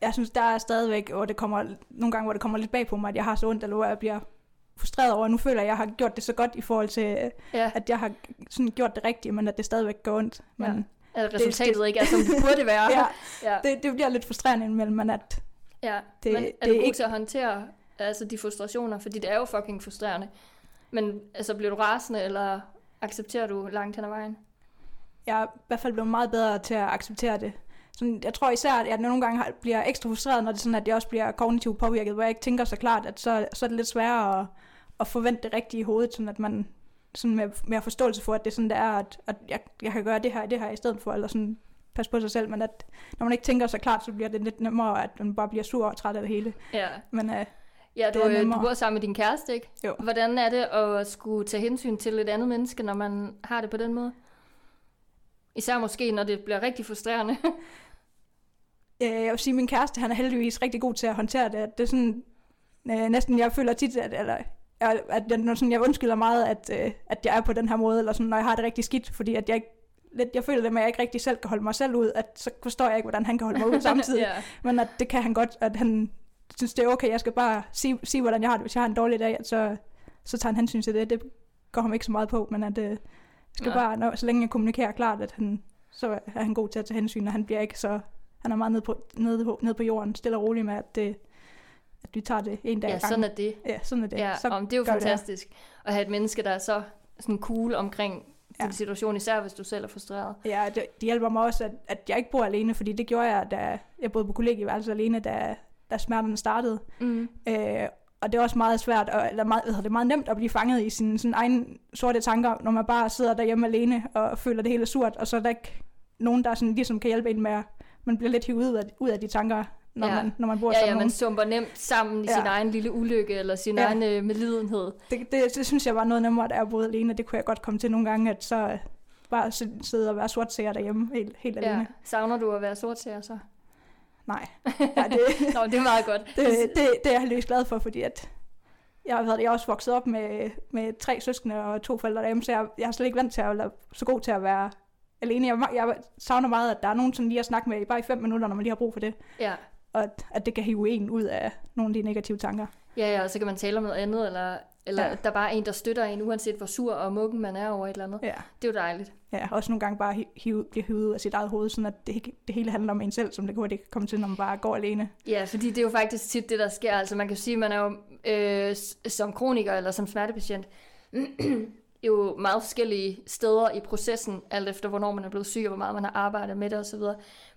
Jeg synes, der er stadigvæk, hvor det kommer, nogle gange, hvor det kommer lidt bag på mig, at jeg har så ondt, eller jeg bliver frustreret over. Nu føler jeg, at jeg har gjort det så godt i forhold til, Ja, at jeg har sådan gjort det rigtigt, men at det stadigvæk går ondt. Men at resultatet ikke er, som det burde være. ja, ja. det, det bliver lidt frustrerende indimellem, men at Ja, det, Det- men er det du god ikke- til at håndtere altså, de frustrationer? Fordi det er jo fucking frustrerende. Men altså, bliver du rasende, eller accepterer du langt hen ad vejen? jeg er i hvert fald blevet meget bedre til at acceptere det. Sådan, jeg tror især, at jeg nogle gange bliver ekstra frustreret, når det er sådan, at det også bliver kognitivt påvirket, hvor jeg ikke tænker så klart, at så, så er det lidt sværere at, at forvente det rigtige i hovedet, sådan at man sådan med mere forståelse for, at det er sådan, det er, at, at jeg, jeg kan gøre det her det her i stedet for, eller sådan passe på sig selv, men at når man ikke tænker så klart, så bliver det lidt nemmere, at man bare bliver sur og træt af det hele. Ja, Men øh, ja du, Det øh, du nemmere. bor sammen med din kæreste, ikke? Jo. Hvordan er det at skulle tage hensyn til et andet menneske, når man har det på den måde? Især måske, når det bliver rigtig frustrerende. Øh, jeg vil sige, at min kæreste, han er heldigvis rigtig god til at håndtere det. Det er sådan, øh, næsten, jeg føler tit, at, eller, at, at jeg, når sådan, jeg undskylder meget, at, øh, at jeg er på den her måde, eller sådan, når jeg har det rigtig skidt, fordi at jeg ikke lidt, jeg føler det med, at jeg ikke rigtig selv kan holde mig selv ud, at så forstår jeg ikke, hvordan han kan holde mig ud samtidig. ja. Men at det kan han godt, at han synes, det er okay, jeg skal bare sige, sige hvordan jeg har det. Hvis jeg har en dårlig dag, så, så tager han hensyn til det. Det går ham ikke så meget på, men at øh, skal Nej. bare, når, så længe jeg kommunikerer klart, at han, så er han god til at tage hensyn, og han bliver ikke så, han er meget nede på, nede på, nede på jorden, stille og roligt med, at, det, at vi tager det en dag ja, sådan er det. Ja, sådan er det. Ja, så om det er jo vi det fantastisk at have et menneske, der er så sådan cool omkring Ja. din situation, især hvis du selv er frustreret. Ja, det, det hjælper mig også, at, at jeg ikke bor alene, fordi det gjorde jeg, da jeg boede på kollegieværelse alene, da, da smerterne startede. Mm. Øh, og det er også meget svært, og, eller meget, det er meget nemt at blive fanget i sine sådan egen sorte tanker, når man bare sidder derhjemme alene og føler det hele surt, og så er der ikke nogen, der sådan, ligesom kan hjælpe en med at man bliver lidt hivet ud af, ud af de tanker, når, Ja. ja. man, når man bor Ja, sammen ja, med man nogen. sumper nemt sammen i Ja. sin egen lille ulykke, eller sin Ja. egen øh, medlidenhed. Det, det, det, synes jeg var noget nemmere, da jeg boede alene. Det kunne jeg godt komme til nogle gange, at så øh, bare si- sidde og være sortseer derhjemme helt, helt Ja. alene. Savner du at være sortseer så? Nej, ja, det, Nå, det er meget godt. det, det, det er jeg heldigvis glad for, fordi at jeg, har været, jeg er også vokset op med, med tre søskende og to forældre derhjemme, så jeg, jeg er slet ikke vant til at være så god til at være alene. Jeg, jeg savner meget, at der er nogen sådan lige at snakke med, bare i fem minutter, når man lige har brug for det, Ja. Og at, at det kan hive en ud af nogle af de negative tanker. Ja, ja, og så kan man tale om noget andet, eller, eller Ja. der er bare en, der støtter en, uanset hvor sur og muggen man er over et eller andet. Ja, Det er jo dejligt. ja også nogle gange bare hi- hive, blive hivet ud af sit eget hoved, sådan at det, det hele handler om en selv, som det kunne det kan komme til, når man bare går alene. Ja, fordi det er jo faktisk tit det, der sker. Altså man kan sige, at man er jo øh, som kroniker eller som smertepatient jo meget forskellige steder i processen, alt efter hvornår man er blevet syg og hvor meget man har arbejdet med det osv.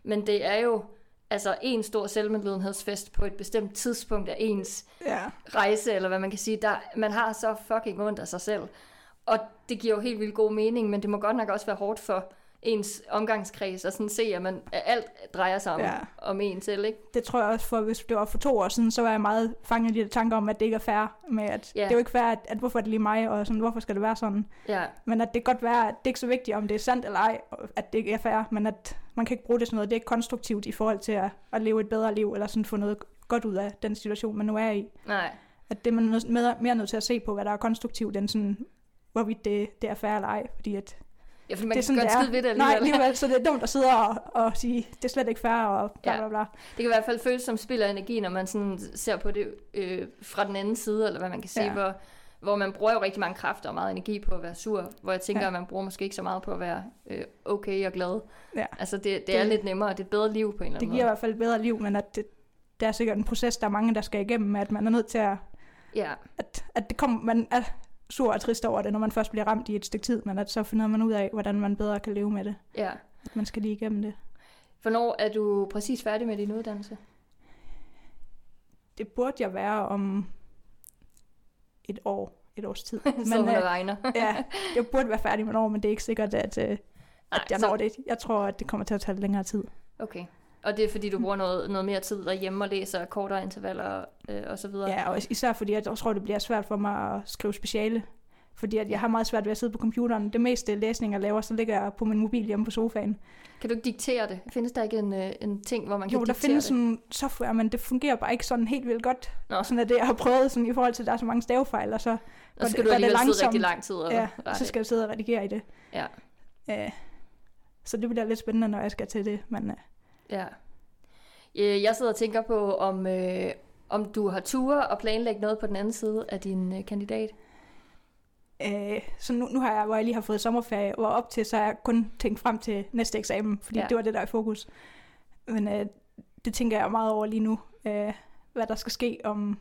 Men det er jo altså en stor selvmedlidenhedsfest på et bestemt tidspunkt af ens Ja, rejse, eller hvad man kan sige. Der, man har så fucking ondt af sig selv. Og det giver jo helt vildt god mening, men det må godt nok også være hårdt for ens omgangskreds at sådan se, at, man, at alt drejer sig om, Ja. om en selv, ikke? det tror jeg også, for hvis det var for to år siden, så var jeg meget fanget i de tanker om, at det ikke er fair, med at Ja. det er jo ikke fair, at, at hvorfor er det lige mig, og sådan, hvorfor skal det være sådan. Ja, Men at det kan godt være, at det ikke er så vigtigt, om det er sandt eller ej, at det ikke er fair, men at man kan ikke bruge det sådan noget, det er ikke konstruktivt i forhold til at, at leve et bedre liv, eller sådan få noget godt ud af den situation, man nu er i. nej. At det er man nødt- mere, mere nødt til at se på, hvad der er konstruktivt, end sådan, hvorvidt det, det er fair eller ej, fordi at Ja, for man det er kan sådan, godt det er. skide ved det Nej, alligevel. alligevel, så det er dumt at sidde og, og sige, det er slet ikke fair, og bla Ja. bla bla. Det kan i hvert fald føles som spild af energi, når man sådan ser på det øh, fra den anden side, eller hvad man kan sige, Ja. ja. hvor, hvor man bruger jo rigtig mange kræfter og meget energi på at være sur, hvor jeg tænker, Ja. ja. at man bruger måske ikke så meget på at være øh, okay og glad. Ja. Altså det, det er Det- lidt nemmere, og det er et bedre liv på en eller Det anden giver i måde. hvert fald et bedre liv, men at det, det er sikkert en proces, der er mange, der skal igennem, at man er nødt til at, Ja, at, at det kommer, man er sur og trist over det, når man først bliver ramt i et stykke tid, men at så finder man ud af, hvordan man bedre kan leve med det. ja. At man skal lige igennem det. Hvornår er du præcis færdig med din uddannelse? Det burde jeg være om et år, et års tid. Men, så Men, øh, regner. ja, jeg burde være færdig med et år, men det er ikke sikkert, at, øh, at jeg så- når det. Jeg tror, at det kommer til at tage længere tid. Okay. Og det er fordi, du bruger noget, noget mere tid derhjemme og læser kortere intervaller øh, og så videre? Ja, og især fordi, jeg tror, det bliver svært for mig at skrive speciale. Fordi at jeg har meget svært ved at sidde på computeren. Det meste læsning, jeg laver, så ligger jeg på min mobil hjemme på sofaen. Kan du ikke diktere det? Findes der ikke en, øh, en ting, hvor man kan Jo, der diktere findes det? sådan software, men det fungerer bare ikke sådan helt vildt godt. Nå. Sådan er det, jeg har prøvet sådan, i forhold til, at der er så mange stavefejl, og så, Og så skal det- du det sidde rigtig lang tid og ja, rette. så skal jeg sidde og redigere i det. Ja. Øh, så det bliver lidt spændende, når jeg skal til det. Men øh, Ja. Øh, Jeg sidder og tænker på, om, øh, om du har ture og planlægge noget på den anden side af din øh, kandidat. øh, så nu, nu har jeg, hvor jeg lige har fået sommerferie, og op til, så har jeg kun tænkt frem til næste eksamen, fordi Ja. ja. det var det, der er i fokus. Men øh, det tænker jeg meget over lige nu, øh, hvad der skal ske om...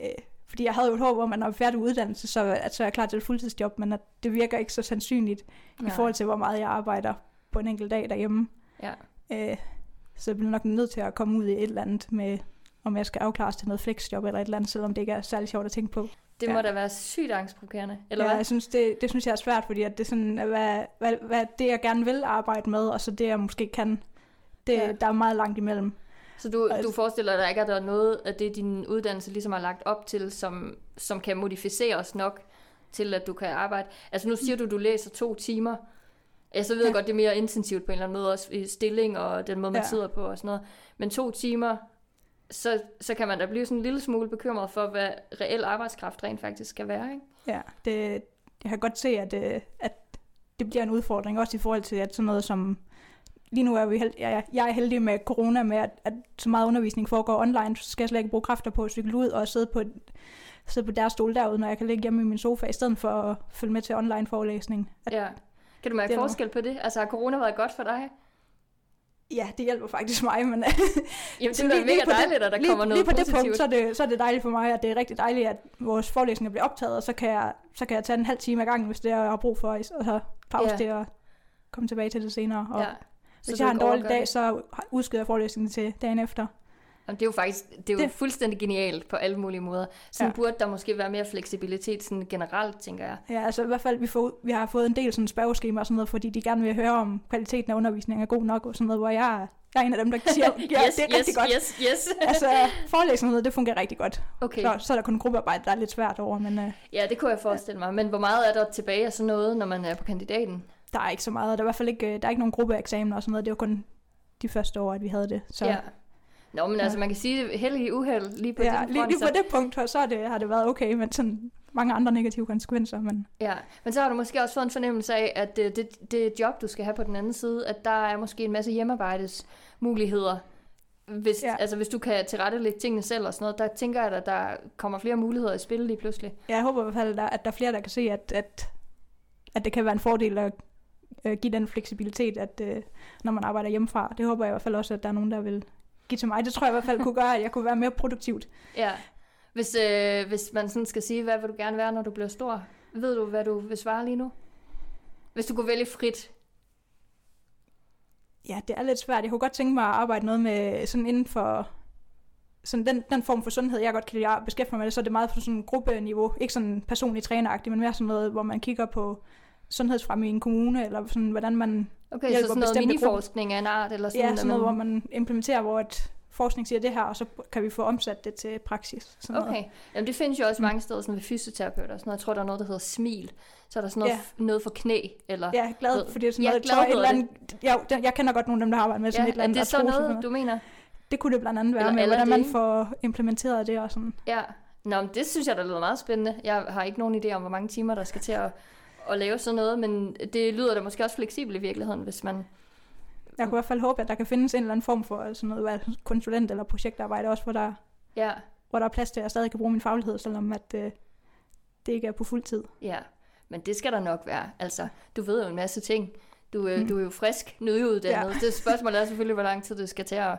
Øh, fordi jeg havde jo et håb om, at når jeg er færdig uddannelse, så, at så er jeg klar til et fuldtidsjob, men at det virker ikke så sandsynligt i forhold til, hvor meget jeg arbejder på en enkelt dag derhjemme. Ja. Øh, så jeg bliver nok nødt til at komme ud i et eller andet med, om jeg skal afklares til noget flexjob eller et eller andet, selvom det ikke er særlig sjovt at tænke på. Det må Ja. da være sygt angstprovokerende, eller ja, hvad? jeg synes, det, det synes jeg er svært, fordi at det er sådan, hvad, hvad, hvad det, jeg gerne vil arbejde med, og så det, jeg måske kan, det, Ja. der er meget langt imellem. Så du, du forestiller dig ikke, at der er noget af det, din uddannelse ligesom har lagt op til, som, som kan modificeres nok til, at du kan arbejde? Altså nu siger du, at du læser to timer. Jeg så ved Ja. godt, det er mere intensivt på en eller anden måde, også i stilling og den måde, man Ja. sidder på og sådan noget. Men to timer, så, så kan man da blive sådan en lille smule bekymret for, hvad reel arbejdskraft rent faktisk skal være, ikke? Ja, det, jeg kan godt se, at, øh, at det bliver en udfordring, også i forhold til at sådan noget som, lige nu er vi held, jeg, jeg er heldig med corona med, at, at så meget undervisning foregår online, så skal jeg slet ikke bruge kræfter på at cykle ud og sidde på, sidde på deres stol derude, når jeg kan ligge hjemme i min sofa, i stedet for at følge med til online forelæsning. At, Ja. Kan du mærke Det forskel på det? Altså har corona været godt for dig? ja, det hjælper faktisk mig, men Jamen, Så det er mega dejligt, at der lige, kommer noget lige på positivt. det punkt, så er det, så er det dejligt for mig, at det er rigtig dejligt, at vores forelæsninger bliver optaget, og så kan jeg, så kan jeg tage en halv time ad gangen, hvis det er, jeg har brug for, og så pause Ja. det og komme tilbage til det senere. Og ja. hvis du jeg har en dårlig dag, det. så udskyder jeg forelæsningen til dagen efter. Jamen, det er jo faktisk det er jo det. Fuldstændig genialt på alle mulige måder. Sådan Ja. burde der måske være mere fleksibilitet sådan generelt, tænker jeg. Ja, altså i hvert fald, vi, får, vi har fået en del sådan spørgeskemaer og sådan noget, fordi de gerne vil høre, om kvaliteten af undervisningen er god nok, og sådan noget, hvor jeg, er- jeg er en af dem, der siger, ja, yes, det er yes, rigtig godt. yes, yes. Altså, forelæsningen, det fungerer rigtig godt. Okay, Så, så er der kun gruppearbejde, der er lidt svært over, men uh, ja, det kunne jeg forestille mig. Men hvor meget er der tilbage af sådan noget, når man er på kandidaten? der er ikke så meget. Der er i hvert fald ikke, øh, der er ikke nogen gruppeeksamener og sådan noget. Det var kun de første år, at vi havde det. Så Ja. Nå, men Ja. altså, man kan sige, heldig uheld lige på ja, den lige, front, lige så- på det punkt, så det, har det været okay, men sådan mange andre negative konsekvenser. Men Ja, men så har du måske også fået en fornemmelse af, at øh, det, det job, du skal have på den anden side, at der er måske en masse hjemmearbejdes muligheder. Hvis, ja. Ja. altså, hvis du kan tilrettelægge tingene selv og sådan noget, der tænker jeg, at der kommer flere muligheder i spil lige pludselig. jeg håber i hvert fald, at der, at der er flere, der kan se, at, at, at det kan være en fordel at øh, give den fleksibilitet, at øh, når man arbejder hjemmefra. Det håber jeg i hvert fald også, at der er nogen, der vil give til mig. Det tror jeg i hvert fald kunne gøre, at jeg kunne være mere produktivt. Ja. Hvis, øh, hvis man sådan skal sige, hvad vil du gerne være, når du bliver stor? Ved du, hvad du vil svare lige nu? Hvis du kunne vælge frit. Ja, det er lidt svært. Jeg kunne godt tænke mig at arbejde noget med sådan inden for sådan den, den form for sundhed, jeg godt kan lide at beskæftige mig med, så er det meget på sådan en gruppeniveau. Ikke sådan personligt træneragtigt, men mere sådan noget, hvor man kigger på sundhedsfremme i en kommune, eller sådan, hvordan man, Okay, så sådan noget miniforskning af en art, eller sådan, ja, sådan noget, man- hvor man implementerer, hvor et forskning siger det her, og så kan vi få omsat det til praksis. Sådan noget. Okay, Jamen, det findes jo også mange steder sådan ved fysioterapeuter sådan noget. Jeg tror, der er noget, der hedder smil. Så er der sådan noget, Ja. noget for knæ, eller... Ja, glad, Ved- fordi det er sådan Ja, noget, jeg, tror, et eller andet, jeg, den- jeg kender godt nogle af dem, der har arbejdet med sådan ja, et eller er andet det så og noget, du mener? Det kunne det blandt andet være Eller med, hvordan man får implementeret det og sådan. Ja. Nå, men det synes jeg, der lyder meget spændende. Jeg har ikke nogen idé om, hvor mange timer, der skal til at, at lave sådan noget, men det lyder da måske også fleksibelt i virkeligheden, hvis man... Jeg kunne i hvert fald håbe, at der kan findes en eller anden form for sådan noget hvad, konsulent- eller projektarbejde også, hvor der, Ja, hvor der er plads til, at jeg stadig kan bruge min faglighed, selvom at, øh, det ikke er på fuld tid. ja. Men det skal der nok være. Altså, du ved jo en masse ting. Du, øh, Mm. du er jo frisk, nyuddannet. Ja. Det spørgsmål er selvfølgelig, hvor lang tid det skal til at,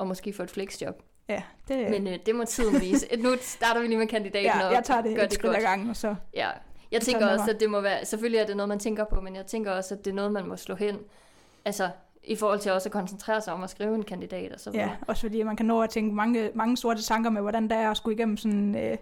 at måske få et flexjob. Ja, det, Men øh, det må tiden vise. Nu starter vi lige med kandidaten ja, og jeg tager det gør et det skridt ad gangen, og så Ja, jeg tænker med også, at det må være, selvfølgelig er det noget, man tænker på, men jeg tænker også, at det er noget, man må slå hen. Altså, i forhold til også at koncentrere sig om at skrive en kandidat og så videre. Ja, også fordi man kan nå at tænke mange, mange sorte tanker med, hvordan det er at skulle igennem sådan, øh,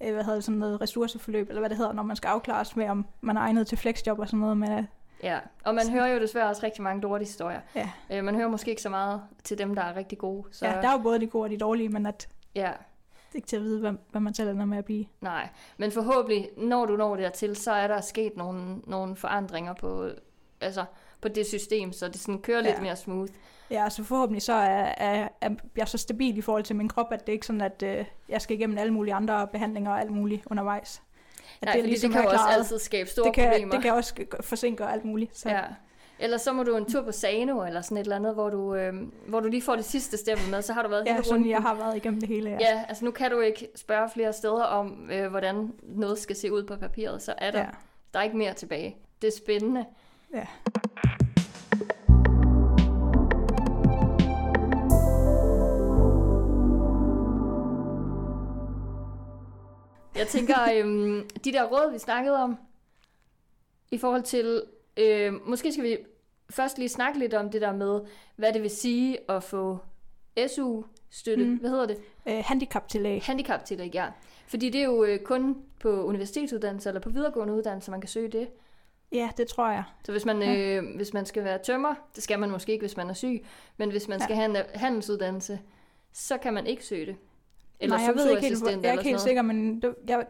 øh, hvad hedder det, sådan noget ressourceforløb, eller hvad det hedder, når man skal afklares med, om man er egnet til flexjob og sådan noget. Men, øh, ja. Og man hører jo desværre også rigtig mange dårlige historier. ja. Øh, man hører måske ikke så meget til dem, der er rigtig gode. Så, ja, der er jo både de gode og de dårlige, men at ja, det er ikke til at vide, hvad, hvad man selv ender med at blive. nej. Men forhåbentlig, når du når dertil, så er der sket nogle, nogle forandringer på, altså, på det system, så det sådan kører lidt Ja. mere smooth. Ja, så forhåbentlig så er, er, er jeg så stabil i forhold til min krop, at det ikke er sådan, at øh, jeg skal igennem alle mulige andre behandlinger og alt muligt undervejs. At Nej, det, ligesom det kan jo også altid skabe store det kan, problemer. det kan også forsinke og alt muligt. Så. Ja. Eller så må du en tur på Sano, eller sådan et eller andet, hvor du, øh, hvor du lige får det sidste stemme med, så har du været ja, hele sådan runden. jeg har været igennem det hele. Ja. Ja, altså nu kan du ikke spørge flere steder om, øh, hvordan noget skal se ud på papiret, så er der, ja. der er ikke mere tilbage. Det er spændende. ja. Jeg tænker, øhm, de der råd, vi snakkede om, i forhold til, øh, måske skal vi først lige snakke lidt om det der med, hvad det vil sige at få SU-støtte. Mm. Hvad hedder det? Øh, handicaptillæg. Handicaptillæg, ja. Fordi det er jo øh, kun på universitetsuddannelser eller på videregående uddannelser, man kan søge det. Ja, det tror jeg. Så hvis man, Ja. øh, hvis man skal være tømmer, det skal man måske ikke, hvis man er syg, men hvis man Ja. skal have en handelsuddannelse, så kan man ikke søge det. Eller Nej, jeg ved ikke helt, jeg er ikke helt sikker, men det, jeg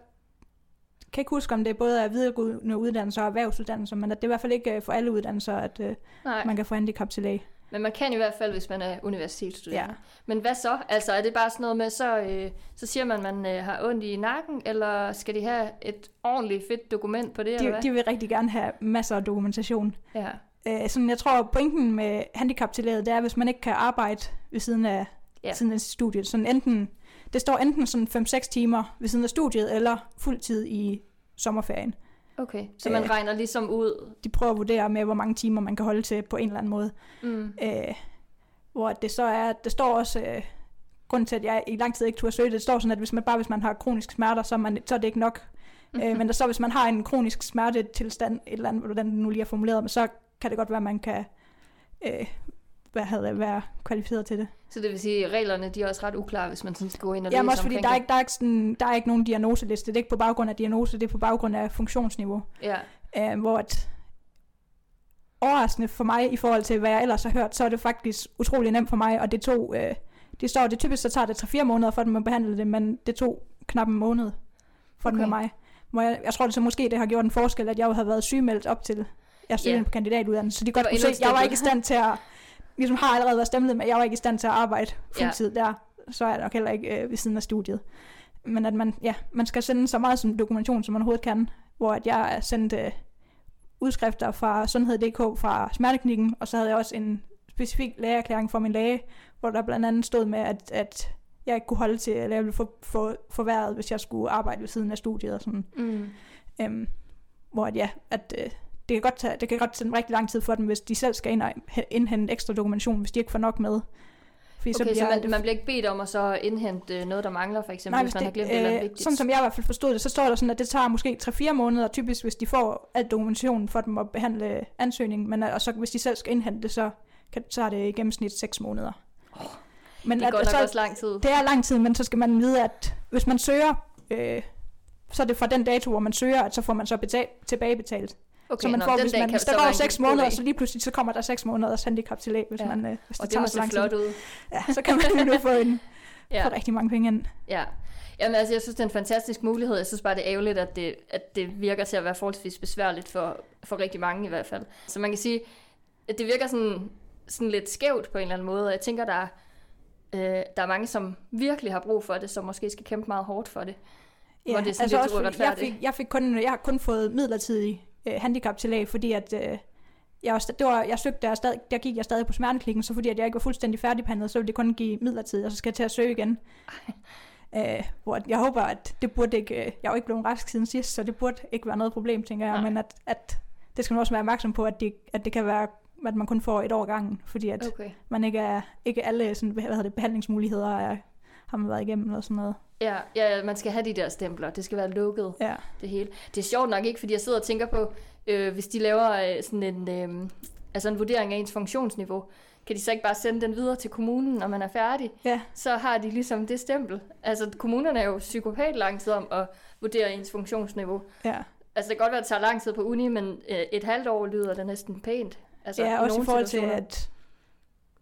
kan ikke huske, om det både er videregående uddannelser og erhvervsuddannelser, men at det er i hvert fald ikke øh, for alle uddannelser, at øh. Nej. man kan få handicaptillæg. Men man kan i hvert fald, hvis man er universitetsstuderende. Ja. Men hvad så? Altså er det bare sådan noget med, så, øh, så siger man, at man øh, har ondt i nakken, eller skal de have et ordentligt fedt dokument på det, eller De, hvad? de vil rigtig gerne have masser af dokumentation. Ja. Øh, sådan, jeg tror, pointen med handicaptillæget, det er, hvis man ikke kan arbejde ved siden af, ja. siden af studiet. Sådan enten, det står enten sådan 5-6 timer ved siden af studiet, eller fuldtid i sommerferien. Okay, så man Øh. regner ligesom ud. De prøver at vurdere med, hvor mange timer man kan holde til på en eller anden måde. Mm. Øh, hvor det så er, det står også, øh, grund til, at jeg i lang tid ikke turde søge det, det står sådan, at hvis man, bare hvis man har kronisk smerter, så er, man, så er det ikke nok. Mhm. Øh, men der så hvis man har en kronisk smertetilstand, et eller andet, hvordan det nu lige er formuleret, men så kan det godt være, at man kan øh, hvad det, være kvalificeret til det. Så det vil sige, at reglerne de er også ret uklare, hvis man sådan skal gå ind og Jamen også fordi, der er, ikke, der, er ikke sådan, der er ikke nogen diagnoseliste. Det er ikke på baggrund af diagnose, det er på baggrund af funktionsniveau. Ja, Øh, hvor at overraskende for mig i forhold til, hvad jeg ellers har hørt, så er det faktisk utrolig nemt for mig, og det tog, øh, det står, det typisk så tager det 3-4 måneder for at behandle det, men det tog knap en måned for okay. Okay. med mig. Hvor jeg, jeg tror det så måske, det har gjort en forskel, at jeg jo havde været sygemeldt op til, jeg Ja. yeah. på kandidatuddannelse, så de godt kunne se, jeg var ikke i stand til at, ligesom har allerede været stemplet, men jeg var ikke i stand til at arbejde Ja. fuldtid der, så er jeg nok heller ikke øh, ved siden af studiet. Men at man, ja, man skal sende så meget som dokumentation, som man overhovedet kan, hvor at jeg er sendt øh, udskrifter fra Sundhed.dk fra smerteklinikken, og så havde jeg også en specifik lægeerklæring fra min læge, hvor der blandt andet stod med, at, at jeg ikke kunne holde til, eller jeg ville få, få forværret, hvis jeg skulle arbejde ved siden af studiet og sådan. mm. Øhm, hvor at, ja, at øh, det kan, godt tage, det kan godt tage rigtig lang tid for dem, hvis de selv skal ind og he- indhente ekstra dokumentation, hvis de ikke får nok med. Fordi Okay, så, bliver man, det- man bliver ikke bedt om at så indhente øh, noget, der mangler, for eksempel, Nej, hvis hvis man har det, glemt et eller andet øh, vigtigt. sådan som jeg i hvert fald forstod det, så står der sådan, at det tager måske 3-4 måneder, typisk hvis de får al dokumentationen for dem at behandle ansøgningen, men øh, og så hvis de selv skal indhente det, så, kan, så er det i gennemsnit 6 måneder. men det er godt nok så, også lang tid. det er lang tid, men så skal man vide, at hvis man søger, øh, så er det fra den dato, hvor man søger, at så får man så betalt, tilbagebetalt. Okay, så man nå, får, hvis, man, hvis der går være en 6 god måneder, dag. så lige pludselig så kommer der 6 måneders handicaptillæg, hvis, Ja. man, øh, hvis Og det det tager så lang flot tid. ud. Ja, så kan man nu få, en, Ja. få rigtig mange penge ind. Ja. Jamen altså, jeg synes, det er en fantastisk mulighed. Jeg synes bare, det er ærgerligt, at det, at det virker til at være forholdsvis besværligt for, for rigtig mange i hvert fald. Så man kan sige, at det virker sådan, sådan lidt skævt på en eller anden måde. Og jeg tænker, der er, øh, der er mange, som virkelig har brug for det, som måske skal kæmpe meget hårdt for det. Hvor det er sådan lidt også jeg fik, jeg, fik kun, jeg har kun fået midlertidig øh, handicaptillæg, fordi at øh, jeg, det var, jeg søgte der, stadig, der gik jeg stadig på smerteklikken, så fordi at jeg ikke var fuldstændig færdigbehandlet, så ville det kun give midlertidig, og så skal jeg til at søge igen. Øh, hvor jeg håber, at det burde ikke, øh, jeg er jo ikke blevet rask siden sidst, så det burde ikke være noget problem, tænker jeg, Nej. men at, at det skal man også være opmærksom på, at det, at det kan være, at man kun får et år gangen, fordi at Okay. man ikke er, ikke alle sådan, hvad hedder det, behandlingsmuligheder er, har man været igennem eller sådan noget. Ja, ja, man skal have de der stempler. Det skal være lukket, Ja. det hele. Det er sjovt nok ikke, fordi jeg sidder og tænker på, øh, hvis de laver øh, sådan en, øh, altså en vurdering af ens funktionsniveau, kan de så ikke bare sende den videre til kommunen, når man er færdig? Ja, Så har de ligesom det stempel. Altså, kommunerne er jo psykopat lang tid om at vurdere ens funktionsniveau. ja. Altså, det kan godt være, at det tager lang tid på uni, men øh, et halvt år lyder det næsten pænt. Altså, ja, også i forhold til, at,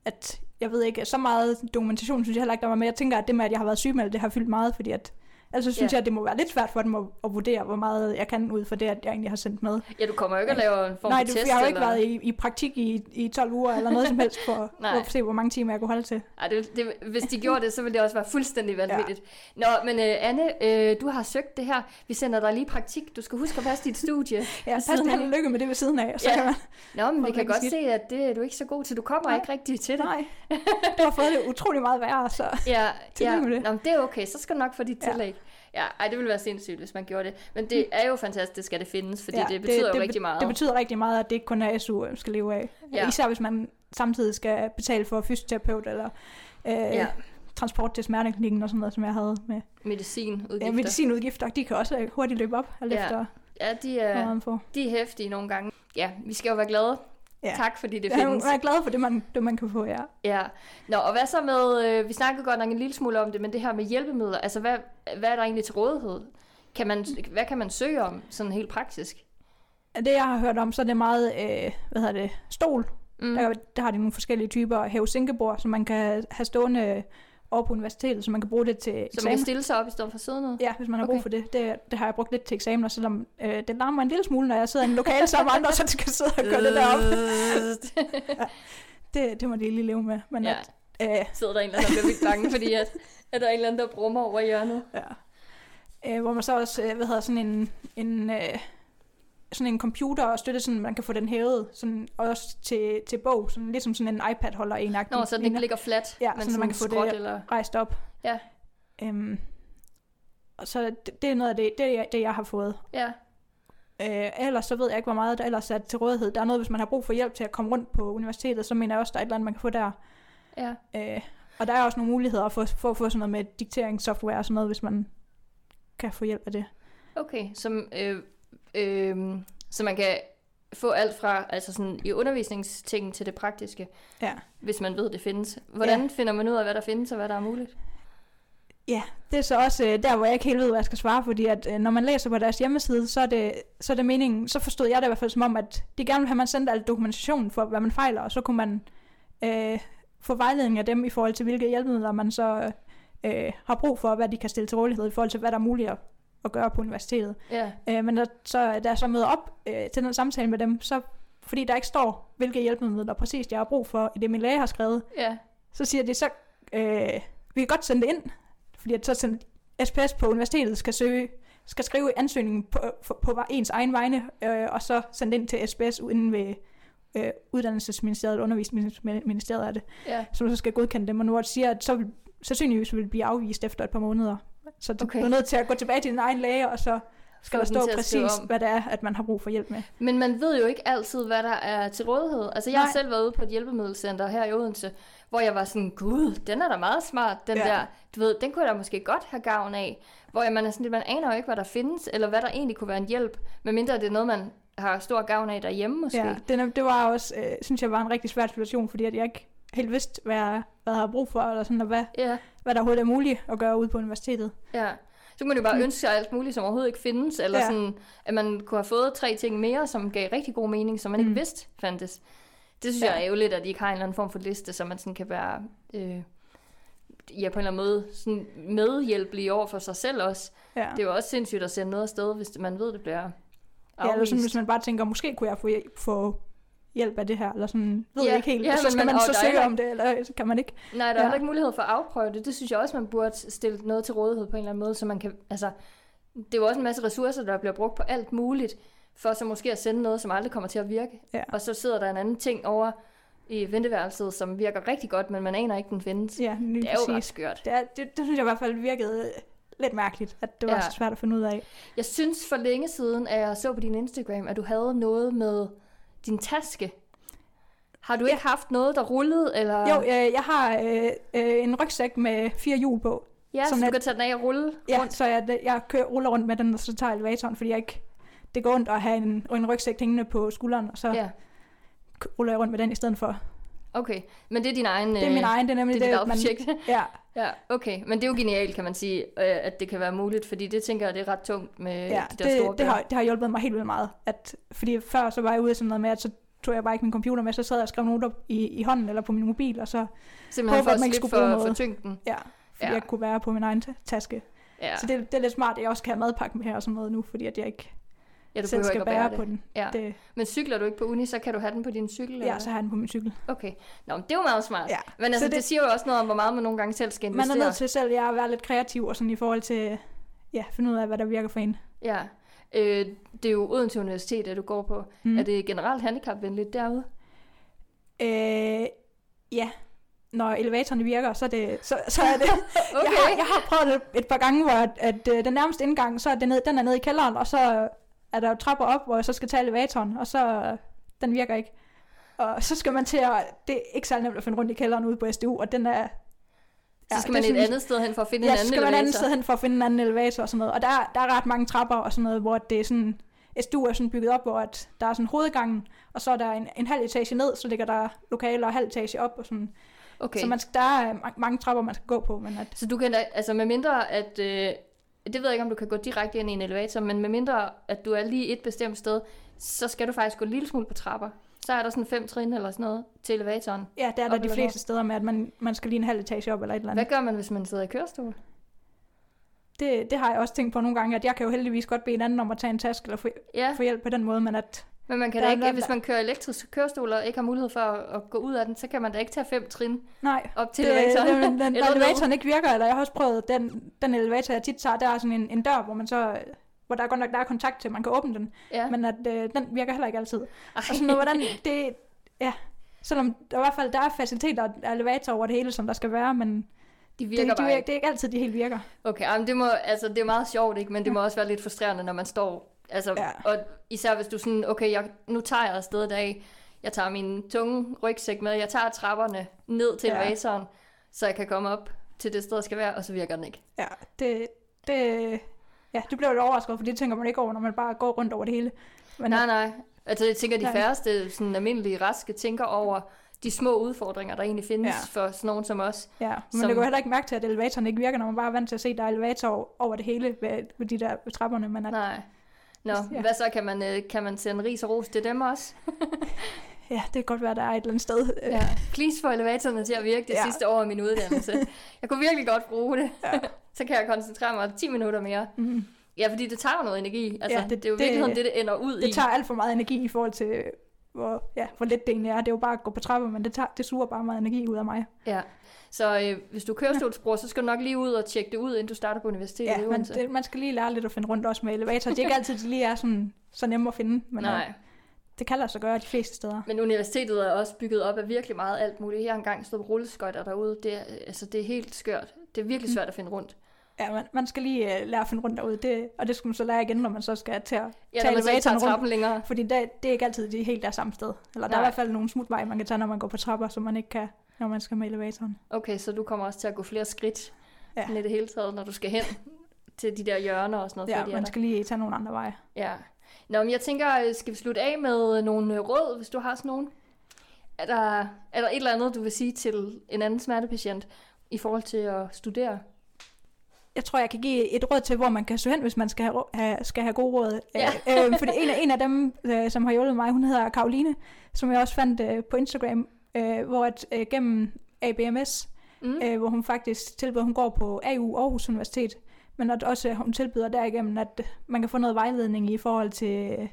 at jeg ved ikke, så meget dokumentation synes jeg heller ikke, der var med. Jeg tænker, at det med, at jeg har været sygemeldt, det har fyldt meget, fordi at, altså synes Ja. jeg, at det må være lidt svært for dem at, at vurdere, hvor meget jeg kan ud for det, at jeg egentlig har sendt med. Ja, du kommer jo ikke at lave en form Nej, for det, test. jeg har jo ikke eller... været i, i praktik i, i 12 uger eller noget som helst for Nej. at se, hvor mange timer jeg kunne holde til. Ej, det, det, hvis de gjorde det, så ville det også være fuldstændig vanvittigt. Ja. Nå, men uh, Anne, øh, du har søgt det her. Vi sender dig lige praktik. Du skal huske at passe dit studie. Ja, pas held og lykke med det ved siden af, så Ja. kan man... Nå, men vi kan godt skidt. se, at det er du ikke så god til. Du kommer Nej. ikke rigtig til det. Nej, du har fået det utrolig meget værre, så... Ja, ja. med det. Nå, men det er okay. Så skal du nok få dit tillæg. Ja, ej, det ville være sindssygt, hvis man gjorde det. Men det er jo fantastisk, at det findes, fordi ja, det betyder det, jo det, rigtig meget. Det betyder rigtig meget, at det ikke kun er SU, man skal leve af. Ja. Især hvis man samtidig skal betale for fysioterapeut eller øh, Ja. transport til smerteklinikken og sådan noget, som jeg havde med Medicinudgifter. ja, medicinudgifter. De kan også hurtigt løbe op, alt Ja. efter Ja, de er, de er hæftige nogle gange. Ja, vi skal jo være glade. Ja. Tak, fordi det Jeg findes. er glad for det, man, det, man kan få, ja. Ja. Nå, og hvad så med, øh, vi snakkede godt nok en lille smule om det, men det her med hjælpemidler, altså hvad, hvad er der egentlig til rådighed? Kan man, hvad kan man søge om, sådan helt praktisk? Det, jeg har hørt om, så er det meget, øh, hvad hedder det, stol. Mm. Der, der har de nogle forskellige typer hæve-sænkebord, som man kan have stående over på universitetet, så man kan bruge det til Så man eksamen. kan stille sig op i stedet for at sidde ned? Ja, hvis man har Okay. brug for det. det. Det har jeg brugt lidt til eksamener, selvom øh, det larmer en lille smule, når jeg sidder i en lokale sammen med andre, så skal sidde og gøre det derop. det, det må de lige leve med. Men Ja. at, øh, Sidder der en eller anden, der bliver vildt bange, fordi at, at der er en eller anden, der brummer over hjørnet. Ja. Øh, hvor man så også, øh, hvad hedder sådan en, en øh, sådan en computer og støtte, sådan man kan få den hævet, sådan også til, til bog, sådan ligesom sådan en iPad holder en Nå, så den ikke ligger flat, Ja, men sådan, at man kan få det- eller... rejst op. Ja. Øhm, og så det, det er noget af det, det, det, jeg har fået. Ja, Øh, ellers så ved jeg ikke, hvor meget der ellers er til rådighed. Der er noget, hvis man har brug for hjælp til at komme rundt på universitetet, så mener jeg også, der er et eller andet, man kan få der. ja. Øh, og der er også nogle muligheder for, for at få sådan noget med dikteringssoftware og sådan noget, hvis man kan få hjælp af det. Okay, som, øh, øh, så man kan få alt fra altså sådan i undervisningsting til det praktiske, Ja. hvis man ved, det findes. Hvordan ja. finder man ud af, hvad der findes og hvad der er muligt? Ja, det er så også øh, der, hvor jeg ikke helt ved, hvad jeg skal svare, fordi at øh, når man læser på deres hjemmeside, så er, det, så er det meningen, så forstod jeg det i hvert fald som om, at de gerne vil have, at man sendt alt dokumentation for, hvad man fejler, og så kunne man øh, få vejledning af dem i forhold til, hvilke hjælpemidler man så øh, har brug for, og hvad de kan stille til rådighed i forhold til, hvad der er muligt at, at gøre på universitetet. Ja, Øh, men der, så, da jeg så møder op øh, til den samtale med dem, så fordi der ikke står, hvilke hjælpemidler præcis jeg har brug for, i det min læge har skrevet, ja, så siger de så, øh, vi kan godt sende det ind, fordi at så send, SPS på universitetet skal søge, skal skrive ansøgningen på, på, på ens egen vegne, øh, og så sende ind til SPS uden ved øh, Uddannelsesministeriet, Undervisningsministeriet er det, ja. som så skal godkende dem, og nu siger, at så vil, sandsynligvis vil blive afvist efter et par måneder. Så du Okay. okay. er nødt til at gå tilbage til din egen læge, og så skal der stå præcis, hvad det er, at man har brug for hjælp med. Men man ved jo ikke altid, hvad der er til rådighed. Altså, jeg har Nej. selv været ude på et hjælpemiddelcenter her i Odense, hvor jeg var sådan, gud, den er da meget smart, den Ja. der. Du ved, den kunne jeg da måske godt have gavn af. Hvor jeg, man er sådan lidt, man aner jo ikke, hvad der findes, eller hvad der egentlig kunne være en hjælp, medmindre det er noget, man har stor gavn af derhjemme måske. Ja, det, det var også, øh, synes jeg var en rigtig svær situation, fordi at jeg ikke helt vidste, hvad, jeg- hvad jeg havde brug for, eller sådan, og hvad, ja. hvad der overhovedet er muligt at gøre ude på universitetet. ja. Så kunne man jo bare ønske sig alt muligt, som overhovedet ikke findes, eller Mm. Ja. sådan, at man kunne have fået tre ting mere, som gav rigtig god mening, som man ikke Mm. vidste fandtes. Det synes Ja. jeg er ærgerligt, at de ikke har en eller anden form for liste, så man sådan kan være øh, ja, på en eller anden måde sådan medhjælpelig over for sig selv også. Ja. Det er jo også sindssygt at sende noget afsted, hvis man ved, det bliver ja, eller afvist. sådan, hvis man bare tænker, måske kunne jeg få få hjælp af det her, eller sådan, ved Ja, jeg ikke helt, ja, og så skal man- man, så søge om det, eller så kan man ikke. Nej, der er Ja. ikke mulighed for at afprøve det. Det synes jeg også, man burde stille noget til rådighed på en eller anden måde, så man kan, altså, det er jo også en masse ressourcer, der bliver brugt på alt muligt, for så måske at sende noget, som aldrig kommer til at virke. Ja. Og så sidder der en anden ting over i venteværelset, som virker rigtig godt, men man aner ikke, den findes. Ja, det er jo ret præcis. skørt. Det, er, det, det, synes jeg i hvert fald virkede lidt mærkeligt, at det var Ja. så svært at finde ud af. Jeg synes for længe siden, at jeg så på din Instagram, at du havde noget med din taske. Har du Ja. ikke haft noget, der rullede? Eller? Jo, øh, jeg har øh, øh, en rygsæk med fire hjul på. ja, så som du kan tage den af og rulle Ja, rundt. så jeg, jeg kører, ruller rundt med den, og så tager elevatoren, fordi jeg ikke... Det går ondt at have en, en rygsæk hængende på skulderen, og så. Ja, ruller jeg rundt med den i stedet for. Okay. Men det er din egen... Det er min egen, det er nemlig det er det, eget projekt. Ja, Ja, okay. Men det er jo genialt, kan man sige, øh, at det kan være muligt, fordi det tænker jeg, det er ret tungt med ja de der store det, det, har, det har hjulpet mig helt vildt meget. At, fordi før så var jeg ude sådan noget med, at så tog jeg bare ikke min computer med, så sad jeg og skrev noter i, i hånden eller på min mobil, og så, Simpelthen håber, for at man ikke skulle bruge for, for noget. tyngden. ja, fordi Ja. jeg kunne være på min egen ta- taske. Ja, Ja. Så det, det er lidt smart, at jeg også kan have madpakke med her og sådan noget nu, fordi at jeg ikke ja du selv skal ikke at bære bære på den. Ja. Det, Men cykler du ikke på uni, så kan du have den på din cykel? ja, eller? så har jeg den på min cykel. Okay. Nå, men det er jo meget smart. Ja. Men altså, Så det... det siger jo også noget om, hvor meget man nogle gange selv skal Man investere. er nødt til selv ja, at være lidt kreativ og sådan i forhold til ja, finde ud af, hvad der virker for en. Ja. Øh, det er jo Odense Universitet, at du går på. Mm. Er det generelt handicapvenligt derude? Øh, ja, når elevatoren virker, så er det, så, så er det. Okay. jeg, har, jeg har prøvet det et par gange, hvor at, at øh, den nærmeste indgang, så er det ned, den er nede i kælderen, og så er der jo trapper op, hvor jeg så skal tage elevatoren, og så øh, den virker ikke. Og så skal man til at, det er ikke særlig nemt at finde rundt i kælderen ude på SDU, og den er... Så skal man et andet sted hen for at finde Ja, en anden skal man et elevator. andet sted hen for at finde en anden elevator og sådan noget. Og der, er- der er ret mange trapper og sådan noget, hvor det er sådan... SDU er sådan bygget op, hvor at der er sådan hovedgangen, og så er der en, en halv etage ned, så ligger der lokaler og halv etage op og sådan. Okay. Så man skal, der er ma- mange trapper, man skal gå på, men at, Så du kan da, altså med mindre at, øh, det ved jeg ikke, om du kan gå direkte ind i en elevator, men med mindre at du er lige et bestemt sted, så skal du faktisk gå en lille smule på trapper. Så er der sådan fem trin eller sådan noget til elevatoren. ja, der er der de fleste steder med, at man, man skal lige en halv etage op eller et eller andet. Hvad gør man, hvis man sidder i kørestol? Det, det har jeg også tænkt på nogle gange, at jeg kan jo heldigvis godt bede en anden om at tage en taske eller få, Ja, få hjælp på den måde, men at Men man kan Der da ikke, noget- hvis man kører elektrisk kørestol og ikke har mulighed for at, at gå ud af den, så kan man da ikke tage fem trin Nej, op til det, elevatoren. det, den, den, elevatoren ikke virker, eller jeg har også prøvet den, den elevator, jeg tit tager, der er sådan en, en dør, hvor man så hvor der er godt nok der er kontakt til, man kan åbne den, Ja. men at øh, den virker heller ikke altid. Ej. Og sådan noget, hvordan det, ja, selvom der i hvert fald der er faciliteter og elevator over det hele, som der skal være, men de virker det, de, ikke. det er ikke altid, de helt virker. Okay, jamen det, må, altså, det er meget sjovt, ikke? men det må også være lidt frustrerende, når man står... Altså, Ja. Og især hvis du sådan, okay, jeg, nu tager jeg afsted i dag, jeg tager min tunge rygsæk med, jeg tager trapperne ned til Ja. elevatoren, så jeg kan komme op til det sted, jeg skal være, og så virker den ikke. Ja, det, det, ja, det blev lidt overrasket, for det tænker man ikke over, når man bare går rundt over det hele. Men Nej, nej. Altså, jeg tænker, de færreste sådan almindelige raske tænker over de små udfordringer, der egentlig findes Ja. for sådan nogen som os. Ja, men som- som... det går heller ikke mærke til, at elevatoren ikke virker, når man bare er vant til at se, at der er elevator over det hele ved, ved de der trapperne. Men at, Nej. Nå, Ja. hvad så? Kan man, øh, kan man sende ris og ros til dem også? ja, det kan godt være, der er et eller andet sted. Ja. Please få elevatorerne til at virke det ja. Sidste år af min uddannelse. Jeg kunne virkelig godt bruge det. Ja. så kan jeg koncentrere mig 10 minutter mere. Mm. Ja, fordi det tager jo noget energi. Altså, ja, det, det er jo det- virkeligheden det, det ender ud i. Det tager alt for meget energi i forhold til, hvor, ja, hvor let det egentlig er. Det er jo bare at gå på trapper, men det, tager, det suger bare meget energi ud af mig. Ja. Så øh, hvis du kører stolsbror, så skal du nok lige ud og tjekke det ud, inden du starter på universitetet Ja, Odense. det, man skal lige lære lidt at finde rundt også med elevator. Det er ikke altid, de lige er sådan, så nemme at finde, men Nej, øh, det kan lade sig gøre de fleste steder. men universitetet er også bygget op af virkelig meget alt muligt. Har engang på rulleskøjter derude. Det er, altså, det er helt skørt. Det er virkelig svært at finde rundt. Ja, man, man skal lige uh, lære at finde rundt derude, det, og det skal man så lære igen, når man så skal til at Ja, tage elevatoren rundt. længere. Fordi det, det er ikke altid de helt der samme sted. Eller der Nej. er i hvert fald nogle smutveje, man kan tage, når man går på trapper, som man ikke kan, når man skal med elevatoren. Okay, så du kommer også til at gå flere skridt Ja. i det hele taget, når du skal hen til de der hjørner og sådan noget. Ja, er man der. skal lige tage nogle andre veje. Ja. Nå, men jeg tænker, øh, skal vi slutte af med nogle øh, råd, hvis du har sådan nogen? Er der, er der et eller andet, du vil sige til en anden smertepatient i forhold til at studere? Jeg tror, jeg kan give et råd til, hvor man kan søge hen, hvis man skal have, have, skal have gode råd. Ja. Øh, øh, fordi en af, en af dem, øh, som har hjulpet mig, hun hedder Karoline, som jeg også fandt øh, på Instagram, øh, hvor at, øh, gennem ABMS, Mm? øh, hvor hun faktisk tilbyder, hun går på AU Aarhus Universitet, men at også øh, hun tilbyder derigennem, at man kan få noget vejledning i forhold til,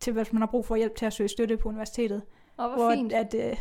til hvis man har brug for hjælp til at søge støtte på universitetet. Åh, hvor hvor fint. at, øh,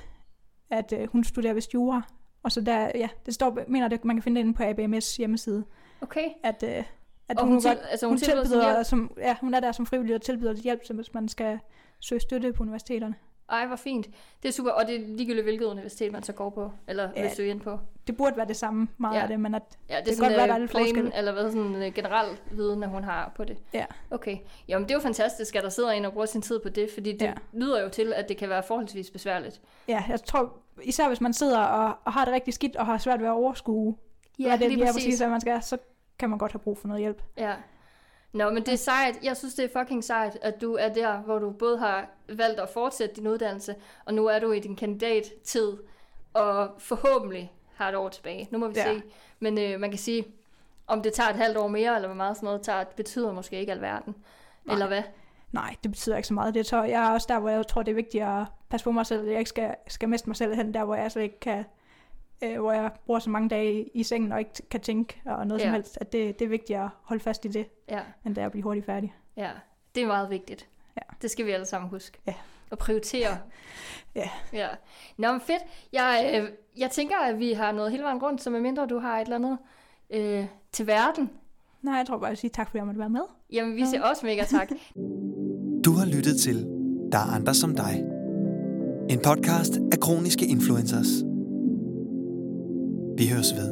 at øh, hun studerer vist jura. Og så der, ja, det står, mener det, man kan finde det inde på ABMS hjemmeside, Okay. at, øh, at Og hun, hun, til, godt, altså, hun, hun, tilbyder tilbyder, som, ja, hun er der som frivillig og tilbyder hjælp, hvis man skal søge støtte på universiteterne. Ej, hvor fint. Det er super, og det er ligegyldigt, hvilket universitet man så går på, eller Ja. vil søge ind på. Det burde være det samme meget Ja. af det, men at, Ja, det, kan er godt være, øh, der er plain, forskel. eller hvad sådan en generel viden, at hun har på det. Ja. Okay. Jamen, det er jo fantastisk, at der sidder en og bruger sin tid på det, fordi det ja. Lyder jo til, at det kan være forholdsvis besværligt. ja, jeg tror, især hvis man sidder og, og har det rigtig skidt og har svært ved at overskue, Ja, hvad det lige lige er præcis. præcis, at man skal, så kan man godt have brug for noget hjælp. Ja. Nå, men det er sejt. Jeg synes, det er fucking sejt, at du er der, hvor du både har valgt at fortsætte din uddannelse, og nu er du i din kandidattid, og forhåbentlig har et år tilbage. Nu må vi ja. Se. Men øh, man kan sige, om det tager et halvt år mere, eller hvor meget sådan noget tager, det betyder måske ikke alverden. Nej. Eller hvad? Nej, det betyder ikke så meget. Det tror, jeg er også der, hvor jeg tror, det er vigtigt at passe på mig selv, at jeg ikke skal, skal miste mig selv hen, der hvor jeg slet ikke kan, øh, hvor jeg bruger så mange dage i, i sengen og ikke t- kan tænke og noget Ja. som helst, at det, det er vigtigt at holde fast i det, Ja, end det er at blive hurtigt færdig. ja. Det er meget vigtigt. Ja. Det skal vi alle sammen huske. Ja. Og prioritere. Ja. ja. Nå, men fedt. Jeg, øh, jeg tænker, at vi har nået hele vejen rundt, så medmindre du har et eller andet øh, til verden, Nej, jeg tror bare, jeg vil sige tak, fordi jeg måtte være med. Jamen, vi siger også mega tak. Du har lyttet til Der er andre som dig. En podcast af kroniske influencers. Vi høres ved.